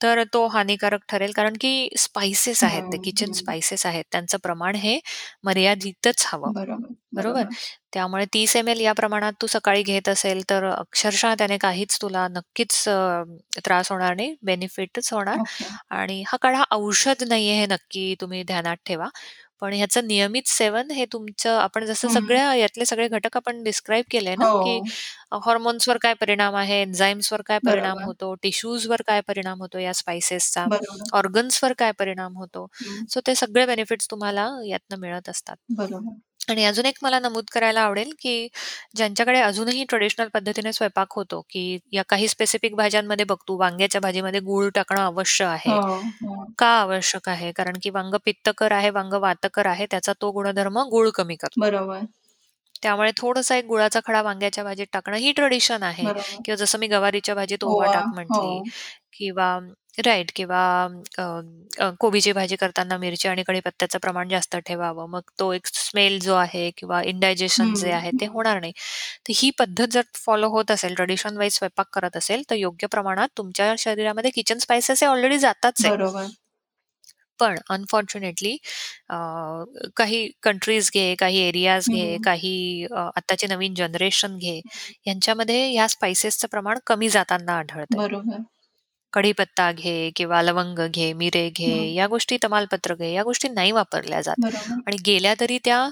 तर तो हानिकारक ठरेल. कारण की स्पाइसेस आहेत, ते हं, किचन हं. स्पाइसेस आहेत. त्यांचं प्रमाण हे मर्यादितच हवं. बरोबर, बरोबर? बरोबर. त्यामुळे 30 एम-एल या प्रमाणात तू सकाळी घेत असेल, तर अक्षरशः त्याने काहीच तुला नक्कीच त्रास होणार नाही, बेनिफिटच होणार ओके. आणि हा काढा औषध नाहीये हे नक्की तुम्ही ध्यानात ठेवा. पण ह्याचं नियमित सेवन हे तुमचं आपण जसं. सगळ्या यातले सगळे घटक आपण डिस्क्राईब केले ना, की. हॉर्मोन्सवर काय परिणाम आहे, एन्झाईम्सवर काय परिणाम बरोबर. होतो, टिश्यूजवर काय परिणाम होतो या स्पाइसेसचा, बरोबर. ऑर्गन्सवर काय परिणाम होतो. सो ते सगळे बेनिफिट्स तुम्हाला यातनं मिळत असतात. बरोबर. आणि अजून एक मला नमूद करायला आवडेल, की ज्यांच्याकडे अजूनही ट्रेडिशनल पद्धतीने स्वयंपाक होतो, की या काही स्पेसिफिक भाज्यांमध्ये बघ तू वांग्याच्या भाजीमध्ये गूळ टाकणं अवश्य आहे. हो, हो. का आवश्यक आहे? कारण की वांग पित्तकर आहे, वांग वातकर आहे. त्याचा तो गुणधर्म गूळ कमी करतो. बरोबर. त्यामुळे थोडासा एक गुळाचा खडा वांग्याच्या भाजीत टाकणं ही ट्रेडिशन आहे. बरोबर. किंवा जसं मी गवारीच्या भाजीत ओवा ओवा. टाक म्हटली हो. किंवा राइट किंवा अ, अ, कोबीची भाजी करताना मिरची आणि कढीपत्त्याचं प्रमाण जास्त ठेवावं. मग तो एक स्मेल जो आहे किंवा इंडायजेशन जे आहे ते. होणार नाही. तर ही पद्धत जर फॉलो होत असेल, ट्रेडिशन वाईज स्वयंपाक करत असेल, तर योग्य प्रमाणात तुमच्या शरीरामध्ये किचन स्पाइसेस हे ऑलरेडी जाताच आहे. बरोबर. पण अनफॉर्च्युनेटली काही कंट्रीज घे, काही एरियाज घे, हं. काही अ, आत्ताची नवीन जनरेशन घे. यांच्यामध्ये ह्या स्पाइसेसचं प्रमाण कमी जाताना आढळतंय. बरोबर. कढीपत्ता घे किंवा लवंग घे, मिरे घे, हं. या गोष्टी तमालपत्र घे, या गोष्टी नाही वापरल्या जात बरोबर. आणि गेल्या तरी त्या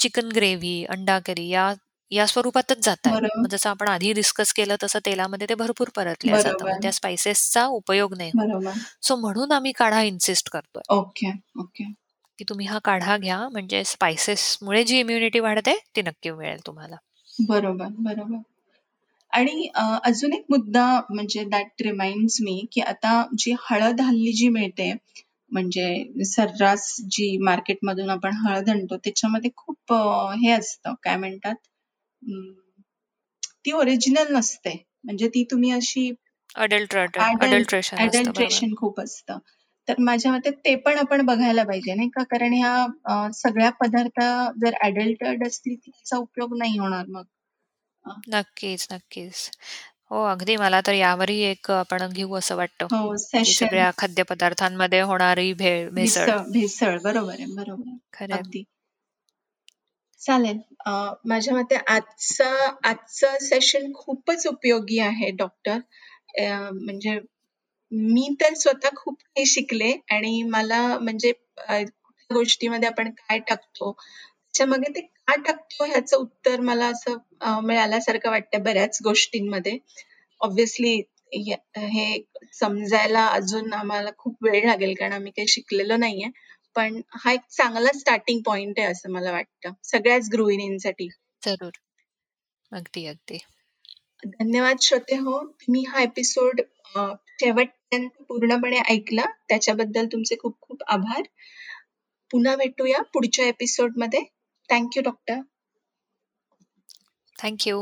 चिकन ग्रेव्ही, अंडा करी या या स्वरूपातच. बरोबर. मग जसं आपण आधी डिस्कस केलं तसं तेलामध्ये ते भरपूर परतल्या जातं. मग बरोबर. त्या स्पाइसेसचा उपयोग नाही होत. बरोबर. सो म्हणून आम्ही काढा इन्सिस्ट करतोय. Okay, okay. की तुम्ही हा काढा घ्या म्हणजे स्पाइसेसमुळे जी इम्युनिटी वाढते ती नक्की मिळेल तुम्हाला. बरोबर, बरोबर. आणि अजून एक मुद्दा म्हणजे दॅट रिमाइंड्स मी, की आता जी हळद हल्ली जी मिळते, म्हणजे सर्रास जी मार्केटमधून आपण हळद आणतो त्याच्यामध्ये खूप हे असतं काय म्हणतात ती ओरिजिनल नसते. म्हणजे ती तुम्ही अशी अडल्ट्रेशन खूप असतं. तर माझ्या मते ते पण आपण बघायला पाहिजे नाही का? कारण ह्या सगळ्या पदार्थ जर अडल्टर्ड असतील त्याचा उपयोग नाही होणार मग. नक्कीच, नक्कीच. हो, अगदी मला तर यावरही एक आपण घेऊ असं वाटतं, हो की सेशन सगळ्या खाद्यपदार्थांमध्ये होणारी भेळ भेसळ. भेसळ भेसळ बरोबर आहे बरोबर आहे. खरं आहे. अगदी चालेल अं, माझ्या मते आजचा आजचं सेशन खूपच उपयोगी आहे डॉक्टर अं, म्हणजे मी तर स्वतः खूप काही शिकले आणि मला म्हणजे अं, कुठल्या गोष्टीमध्ये आपण काय टाकतो त्याच्यामागे ते का टाकतो ह्याचं उत्तर मला असं मिळाल्यासारखं वाटतं बऱ्याच गोष्टींमध्ये. ऑब्व्हियसली हे समजायला अजून आम्हाला खूप वेळ लागेल कारण आम्ही काही शिकलेलो नाहीये. पण हा एक चांगला स्टार्टिंग पॉइंट आहे असं मला वाटतं. सगळ्याच गृहिणींसाठी. जरूर. अगदी, अगदी. धन्यवाद श्रोते हो. तुम्ही हा एपिसोड शेवटपर्यंत पूर्णपणे ऐकला. त्याच्याबद्दल तुमचे खूप खूप आभार. पुन्हा भेटूया पुढच्या एपिसोडमध्ये थँक्यू डॉक्टर थँक यू.